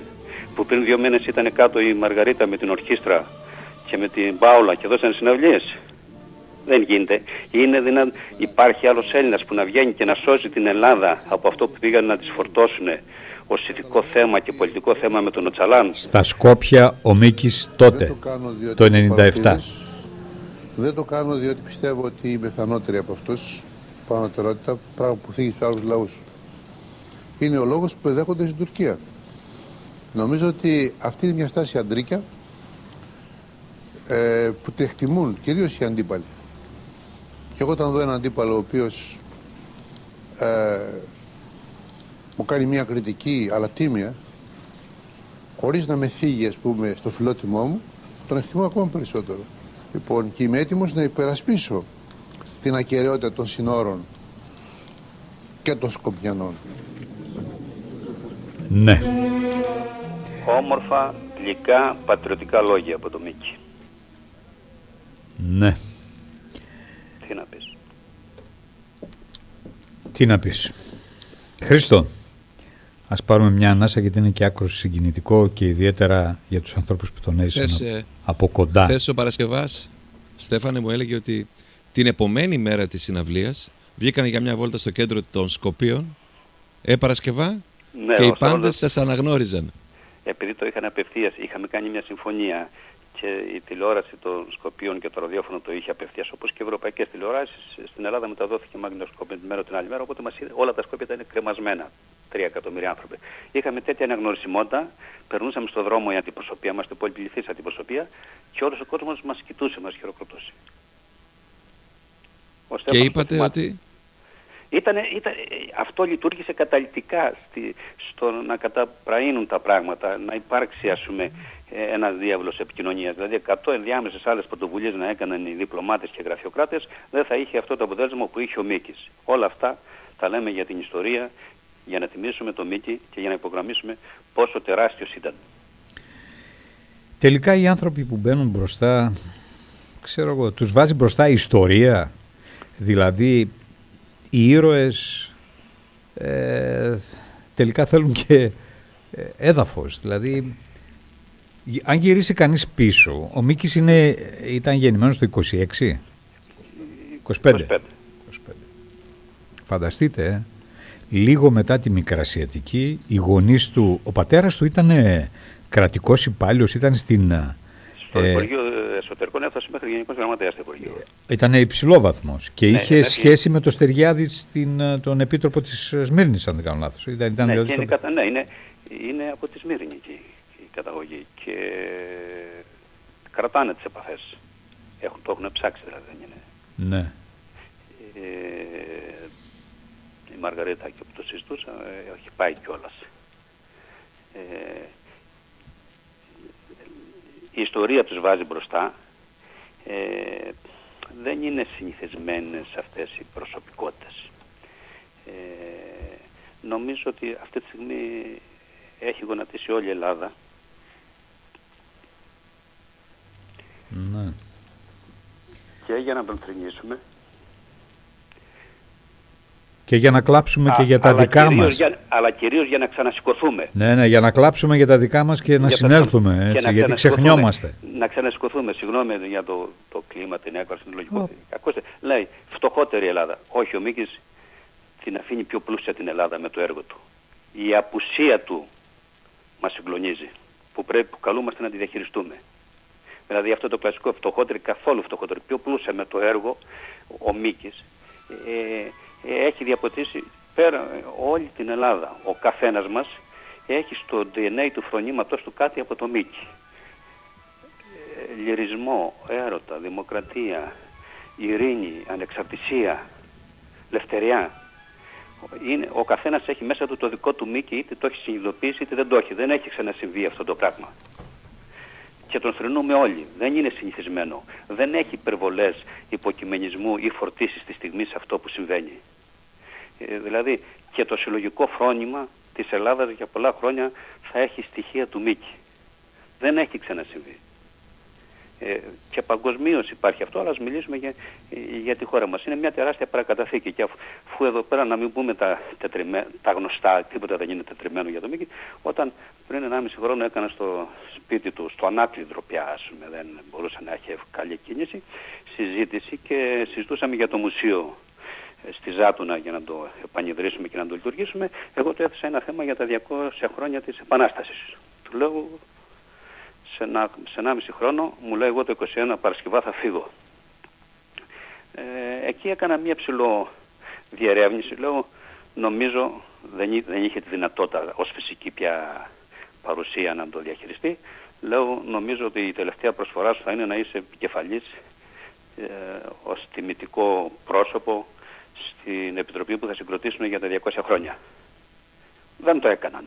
που πριν δύο μήνες ήταν κάτω η Μαργαρίτα με την ορχήστρα και με την Πάολα και δώσαν συναυλίες. Δεν γίνεται. Είναι δυνα... Υπάρχει άλλος Έλληνας που να βγαίνει και να σώσει την Ελλάδα από αυτό που πήγαν να τις φορτώσουν ως ηθικό θέμα και πολιτικό θέμα με τον Οτσαλάν. Στα Σκόπια ο Μίκης τότε, το 97. Δεν το κάνω διότι πιστεύω ότι είμαι πιθανότερη από αυτούς πανωτερότητα, πράγμα που θίγει στους άλλους λαούς. Είναι ο λόγος που εδέχονται στην Τουρκία. Νομίζω ότι αυτή είναι μια στάση αντρίκια ε, που τη εκτιμούν κυρίως οι αντίπαλοι. Και εγώ όταν δω έναν αντίπαλο ο οποίος ε, μου κάνει μια κριτική αλλά τίμια χωρίς να με θίγει ας πούμε στο φιλότιμό μου τον εκτιμώ ακόμα περισσότερο. Λοιπόν και είμαι έτοιμος να υπερασπίσω την ακαιρεότητα των συνόρων και των Σκοπιανών. Ναι. Όμορφα, γλυκά, πατριωτικά λόγια από το Μίκη. Ναι. Τι να πεις. Τι να πεις. Χρήστο, ας πάρουμε μια ανάσα γιατί είναι και άκρο συγκινητικό και ιδιαίτερα για τους ανθρώπους που τον έζησαν Θες, ε, από κοντά. Χθες ο Παρασκευάς, Στέφανε μου έλεγε ότι την επομένη μέρα της συναυλίας βγήκαν για μια βόλτα στο κέντρο των Σκοπίων, ε Παρασκευά, Ναι, και οι ο Σταύρος- πάντες σας αναγνώριζαν. Επειδή το είχαν απευθείας, είχαμε κάνει μια συμφωνία και η τηλεόραση των Σκοπίων και το ραδιόφωνο το είχε απευθείας όπως και οι ευρωπαϊκές τηλεοράσεις. Στην Ελλάδα μεταδόθηκε μαγνητοσκόπιο την μέρα την άλλη μέρα, οπότε μας είδε, όλα τα σκόπια ήταν κρεμασμένα. Τρία εκατομμύρια άνθρωποι. Είχαμε τέτοια αναγνωρισιμότητα, περνούσαμε στο δρόμο η αντιπροσωπεία, είμαστε πολυπληθής αντιπροσωπεία και όλος ο κόσμος μας κοιτούσε, μας χειροκροτούσε. Ο Και Στέφανος είπατε το θυμάται. ότι Ήτανε, ήταν, αυτό λειτουργήσε καταλητικά στη, στο να καταπραίνουν τα πράγματα, να υπάρξει ας πούμε ε, ένας διάβολος επικοινωνίας. Δηλαδή 100 ενδιάμεσες άλλες πρωτοβουλίες να έκαναν οι διπλωμάτες και γραφειοκράτες δεν θα είχε αυτό το αποτέλεσμα που είχε ο Μίκης. Όλα αυτά τα λέμε για την ιστορία, για να τιμήσουμε τον Μίκη και για να υπογραμμίσουμε πόσο τεράστιος ήταν. Τελικά οι άνθρωποι που μπαίνουν μπροστά, ξέρω εγώ, τους βάζει μπροστά η ιστορία. Δηλαδή οι ήρωες ε, τελικά θέλουν και ε, έδαφος. Δηλαδή γυ- αν γυρίσει κανείς πίσω, ο Μίκης είναι, ήταν γεννημένος το 26, 25. 25. Φανταστείτε, ε, λίγο μετά τη Μικρασιατική, οι γονείς του, ο πατέρας του ήταν ε, κρατικός υπάλληλος, ήταν στην... ε, Στο Υπουργείο Εσωτερικών έφτασε μέχρι Γενικός Γραμματέας στο Υπουργείο. Ήταν υψηλό βαθμό και Ναι, είχε ναι, σχέση με το Στεριάδη στην, ε, τον επίτροπο της Σμύρνης, αν δεν κάνω λάθος. Ήταν, ήταν ναι, δηλαδή και στο- είναι, κατα... ναι, είναι, είναι από τη Σμύρνη εκεί η καταγωγή και κρατάνε τις επαφές. Έχουν, το έχουν ψάξει δηλαδή, δεν είναι. Ναι. Ε, η Μαργαρίτα και που το συζητούσα ε, έχει πάει κιόλας. Ε, η ιστορία τους βάζει μπροστά. Ε, δεν είναι συνηθισμένες αυτές οι προσωπικότητες. Ε, νομίζω ότι αυτή τη στιγμή έχει γονατίσει όλη η Ελλάδα. ναι. Και για να τον θρηνήσουμε. Και για να κλάψουμε και Α, για τα αλλά δικά κυρίως μας. Για, αλλά κυρίως για να ξανασηκωθούμε. Ναι, ναι, για να κλάψουμε για τα δικά μας και να Για τα- συνέλθουμε, και έτσι, να γιατί ξανασηκωθούμε. ξεχνιόμαστε. Να ξανασηκωθούμε, συγγνώμη για το, το κλίμα, την έκβαση, την λογικό. Ακούστε, λέει, φτωχότερη Ελλάδα. Όχι, ο Μίκης την αφήνει πιο πλούσια την Ελλάδα με το έργο του. Η απουσία του μας συγκλονίζει, που πρέπει, που καλούμαστε να τη διαχειριστούμε. Δηλαδή αυτό το κλασικό φτωχότερη, καθόλου φτωχότερη, πιο πλούσια με το έργο, ο Μίκης, ε, ε, έχει διαποτίσει πέρα ε, όλη την Ελλάδα. Ο καθένας μας έχει στο DNA του φρονήματος του κάτι από το Μίκη. Ε, λυρισμό, έρωτα, δημοκρατία, ειρήνη, ανεξαρτησία, λευτεριά. Είναι, ο καθένας έχει μέσα του το δικό του Μίκη, είτε το έχει συνειδητοποιήσει είτε δεν το έχει. Δεν έχει ξανασυμβεί αυτό το πράγμα και τον θρυνούμε όλοι. Δεν είναι συνηθισμένο. Δεν έχει υπερβολές υποκειμενισμού ή φορτίσεις τη στιγμή σε αυτό που συμβαίνει. Ε, δηλαδή και το συλλογικό φρόνημα της Ελλάδας για πολλά χρόνια θα έχει στοιχεία του Μίκη. Δεν έχει ξανασυμβεί. Ε, και παγκοσμίως υπάρχει αυτό, αλλά ας μιλήσουμε για, για τη χώρα μας. Είναι μια τεράστια παρακαταθήκη και αφού εδώ πέρα να μην πούμε τα, τα γνωστά, τίποτα δεν είναι τετριμένο για το Μίκη, όταν πριν 1,5 χρόνο έκανα στο σπίτι του, στο ανάκλειδρο πια, δεν μπορούσε να έχει καλή κίνηση, συζήτηση και συζητούσαμε για το μουσείο ε, στη Ζάτουνα για να το επανειδρύσουμε και να το λειτουργήσουμε, εγώ του έθεσα ένα θέμα για τα 200 χρόνια της Επανάστασης. Του λέω σε, ένα, σε 1,5 χρόνο, μου λέει εγώ το 21 Παρασκευά θα φύγω. Ε, εκεί έκανα μια ψηλό διερεύνηση, λέω νομίζω δεν, δεν είχε τη δυνατότητα ως φυσική πια παρουσία να το διαχειριστεί. Λέω νομίζω ότι η τελευταία προσφορά σου θα είναι να είσαι επικεφαλής ε, ως τιμητικό πρόσωπο στην Επιτροπή που θα συγκροτήσουν για τα 200 χρόνια. Δεν το έκαναν.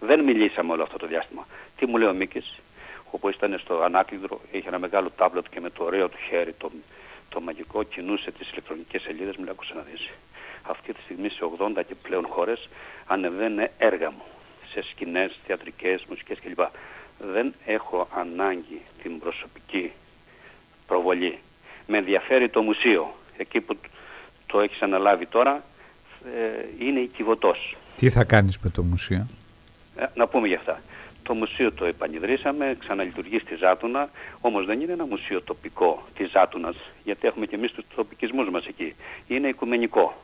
Δεν μιλήσαμε όλο αυτό το διάστημα. Τι μου λέει ο Μίκης, όπου ήταν στο ανάκλειδρο, είχε ένα μεγάλο τάμπλετ και με το ωραίο του χέρι, το, το μαγικό, κινούσε τις ηλεκτρονικές σελίδες, μου λέει, άκουσα να δεις. Αυτή τη στιγμή σε 80 και πλέον χώρες ανεβαίνουν έργα μου, σε σκηνές, θεατρικές, μουσικές κλπ. Δεν έχω ανάγκη την προσωπική προβολή. Με ενδιαφέρει το μουσείο. Εκεί που το έχεις αναλάβει τώρα, ε, είναι η Τι θα κάνεις με το μουσείο; Ε, να πούμε για αυτά. Το μουσείο το επανειδρύσαμε, ξαναλειτουργεί στη Ζάτουνα, όμως δεν είναι ένα μουσείο τοπικό της Ζάτουνας, γιατί έχουμε και εμείς τους τοπικισμούς μας εκεί. Είναι οικουμενικό.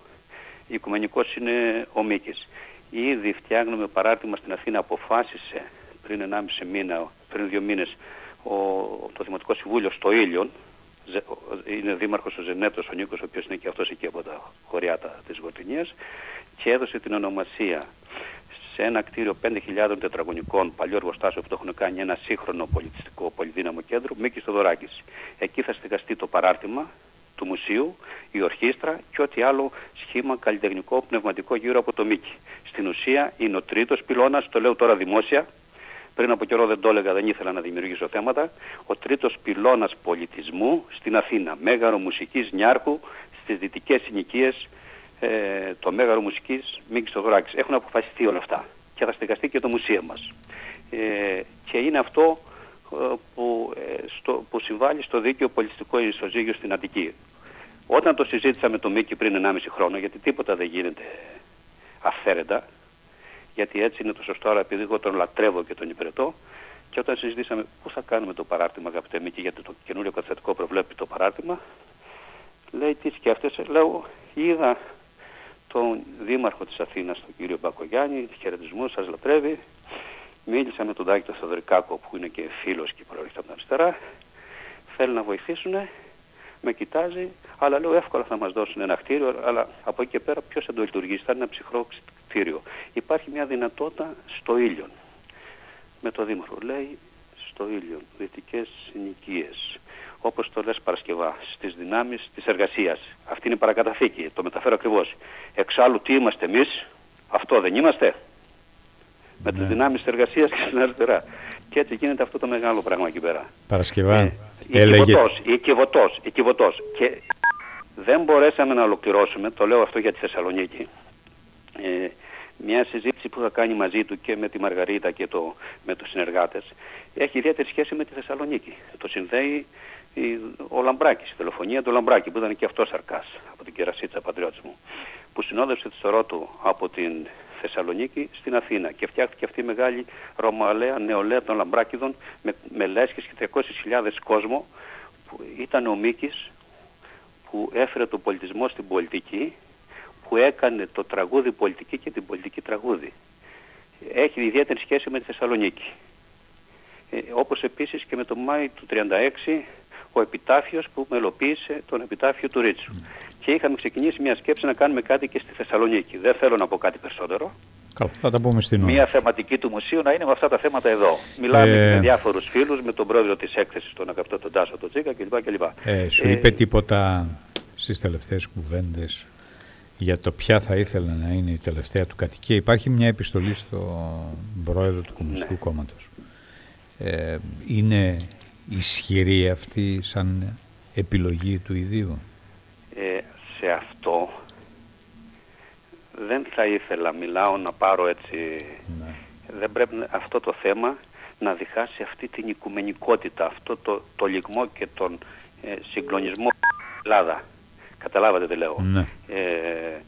Οικουμενικός είναι ο Μίκης. Ήδη φτιάχνουμε παράρτημα στην Αθήνα, αποφάσισε πριν 1,5 μήνα, πριν δύο μήνες, ο, το Δημοτικό Συμβούλιο στο Ήλιον, είναι δήμαρχος ο Ζενέτος ο Νίκος, ο οποίος είναι και αυτός εκεί από τα χωριάτα της Γορτινίας και έδωσε την ονομασία σε ένα κτίριο 5.000 τετραγωνικών παλιό εργοστάσιο που το έχουν κάνει ένα σύγχρονο πολιτιστικό πολυδύναμο κέντρο, Μίκης Θοδωράκης. Εκεί θα στεγαστεί το παράρτημα του μουσείου, η ορχήστρα και ό,τι άλλο σχήμα καλλιτεχνικό πνευματικό γύρω από το Μίκη. Στην ουσία είναι ο τρίτος πυλώνας, το λέω τώρα δημόσια, πριν από καιρό δεν το έλεγα, δεν ήθελα να δημιουργήσω θέματα, ο τρίτος πυλώνας πολιτισμού στην Αθήνα, μέγαρο μουσικής Νιάρχου, στις δυτικές συνοικίες, ε, το μέγαρο μουσικής Μίκης Θοδωράκης. Έχουν αποφασιστεί όλα αυτά και θα στεγαστεί και το μουσείο μας. Ε, και είναι αυτό ε, που, ε, στο, που συμβάλλει στο δίκαιο πολιτιστικό ισοζύγιο στην Αττική. Όταν το συζήτησα με τον Μίκη πριν 1,5 χρόνο, γιατί τίποτα δεν γίνεται αυθαίρετα, γιατί έτσι είναι το σωστό, αλλά επειδή εγώ τον λατρεύω και τον υπηρετώ, και όταν συζητήσαμε πού θα κάνουμε το παράρτημα, αγαπητέ Μίκη, γιατί το καινούριο καταστατικό προβλέπει το παράρτημα, λέει τι σκέφτεσαι, λέω είδα τον Δήμαρχο της Αθήνας, τον κύριο Μπακογιάννη, χαιρετισμούς, σας λατρεύει. Μίλησα με τον Τάκη τον Θεοδωρικάκο που είναι και φίλος και προέρχεται από τα αριστερά. Θέλει να βοηθήσουν, με κοιτάζει, αλλά λέω εύκολα θα μας δώσουν ένα κτίριο, αλλά από εκεί και πέρα ποιος θα το λειτουργήσει, θα είναι ένα ψυχρό κτίριο. Υπάρχει μια δυνατότητα στο ήλιον. Με το Δήμαρχο λέει στο ήλιον, δυτικές συνοικίες όπως το λες Παρασκευά, στις δυνάμεις της εργασίας. Αυτή είναι η παρακαταθήκη, το μεταφέρω ακριβώς. Εξάλλου τι είμαστε εμείς, αυτό δεν είμαστε; Με τις ναι. δυνάμεις της εργασίας και στην αριστερά. Και έτσι γίνεται αυτό το μεγάλο πράγμα εκεί πέρα. Παρασκευά, ε, έλεγε... Οικιβωτός, οικιβωτός. Και δεν μπορέσαμε να ολοκληρώσουμε, το λέω αυτό για τη Θεσσαλονίκη, ε, μια συζήτηση που θα κάνει μαζί του και με τη Μαργαρίτα και το, με τους συνεργάτες έχει ιδιαίτερη σχέση με τη Θεσσαλονίκη. Το συνδέει ο Λαμπράκης, η δολοφονία του Λαμπράκη που ήταν και αυτός αρκάς από την κερασίτσα πατριώτης μου που συνόδευσε το σωρό του από την Θεσσαλονίκη στην Αθήνα και φτιάχτηκε αυτή η μεγάλη ρωμαλαία νεολαία των Λαμπράκηδων με, με λέσχες και 300.000 κόσμο που ήταν ο Μίκης που έφερε τον πολιτισμό στην πολιτική που έκανε το τραγούδι πολιτική και την πολιτική τραγούδι. Έχει ιδιαίτερη σχέση με τη Θεσσαλονίκη. Ε, όπως επίσης και με τον Μάη του 36 ο επιτάφιος που μελοποίησε τον επιτάφιο του Ρίτσου. Και είχαμε ξεκινήσει μια σκέψη να κάνουμε κάτι και στη Θεσσαλονίκη. Δεν θέλω να πω κάτι περισσότερο. Καλά, θα τα πούμε στην ώρα. Μια θεματική του μουσείου να είναι με αυτά τα θέματα εδώ. Μιλάμε ε... με διάφορους φίλους, με τον πρόεδρο της έκθεσης, τον αγαπητό τον Τάσο, τον Τζίκα κλπ. Ε, σου ε... είπε τίποτα στις τελευταίες κουβέντες για το ποια θα ήθελε να είναι η τελευταία του κατοικία. Υπάρχει μια επιστολή στον πρόεδρο του Κομμουνιστικού ναι. Κόμματος. Ε, είναι ισχυρή αυτή σαν επιλογή του ιδίου; Ε, σε αυτό δεν θα ήθελα, μιλάω να πάρω έτσι, ναι. δεν πρέπει, αυτό το θέμα να διχάσει αυτή την οικουμενικότητα, αυτό το, το λιγμό και τον ε, συγκλονισμό Ελλάδα. Καταλάβατε τι λέω. Ναι. Ε,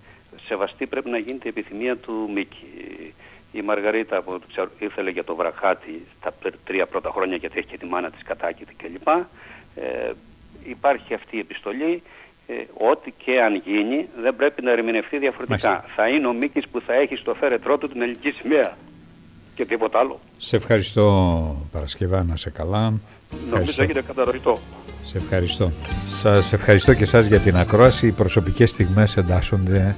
σεβαστή πρέπει να γίνεται η επιθυμία του Μίκη. Η Μαργαρίτα που ξέρω, ήθελε για το βραχάτι στα τρία πρώτα χρόνια γιατί έχει και τη μάνα της κατάκητη κλπ. Ε, υπάρχει αυτή η επιστολή. Ε, ό,τι και αν γίνει δεν πρέπει να ερμηνευτεί διαφορετικά. Θα είναι ο Μίκης που θα έχει στο φέρετρό του την ελληνική σημαία και τίποτα άλλο. Σε ευχαριστώ Παρασκευά, να σε καλά. Νομίζω έχετε κατανοητό. Σε ευχαριστώ. Σας ευχαριστώ και εσάς για την ακρόαση. Οι προσωπικές στιγμές εντάσσονται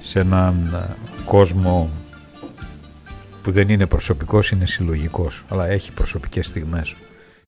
σε έναν ε, κόσμο που δεν είναι προσωπικός, είναι συλλογικός, αλλά έχει προσωπικές στιγμές.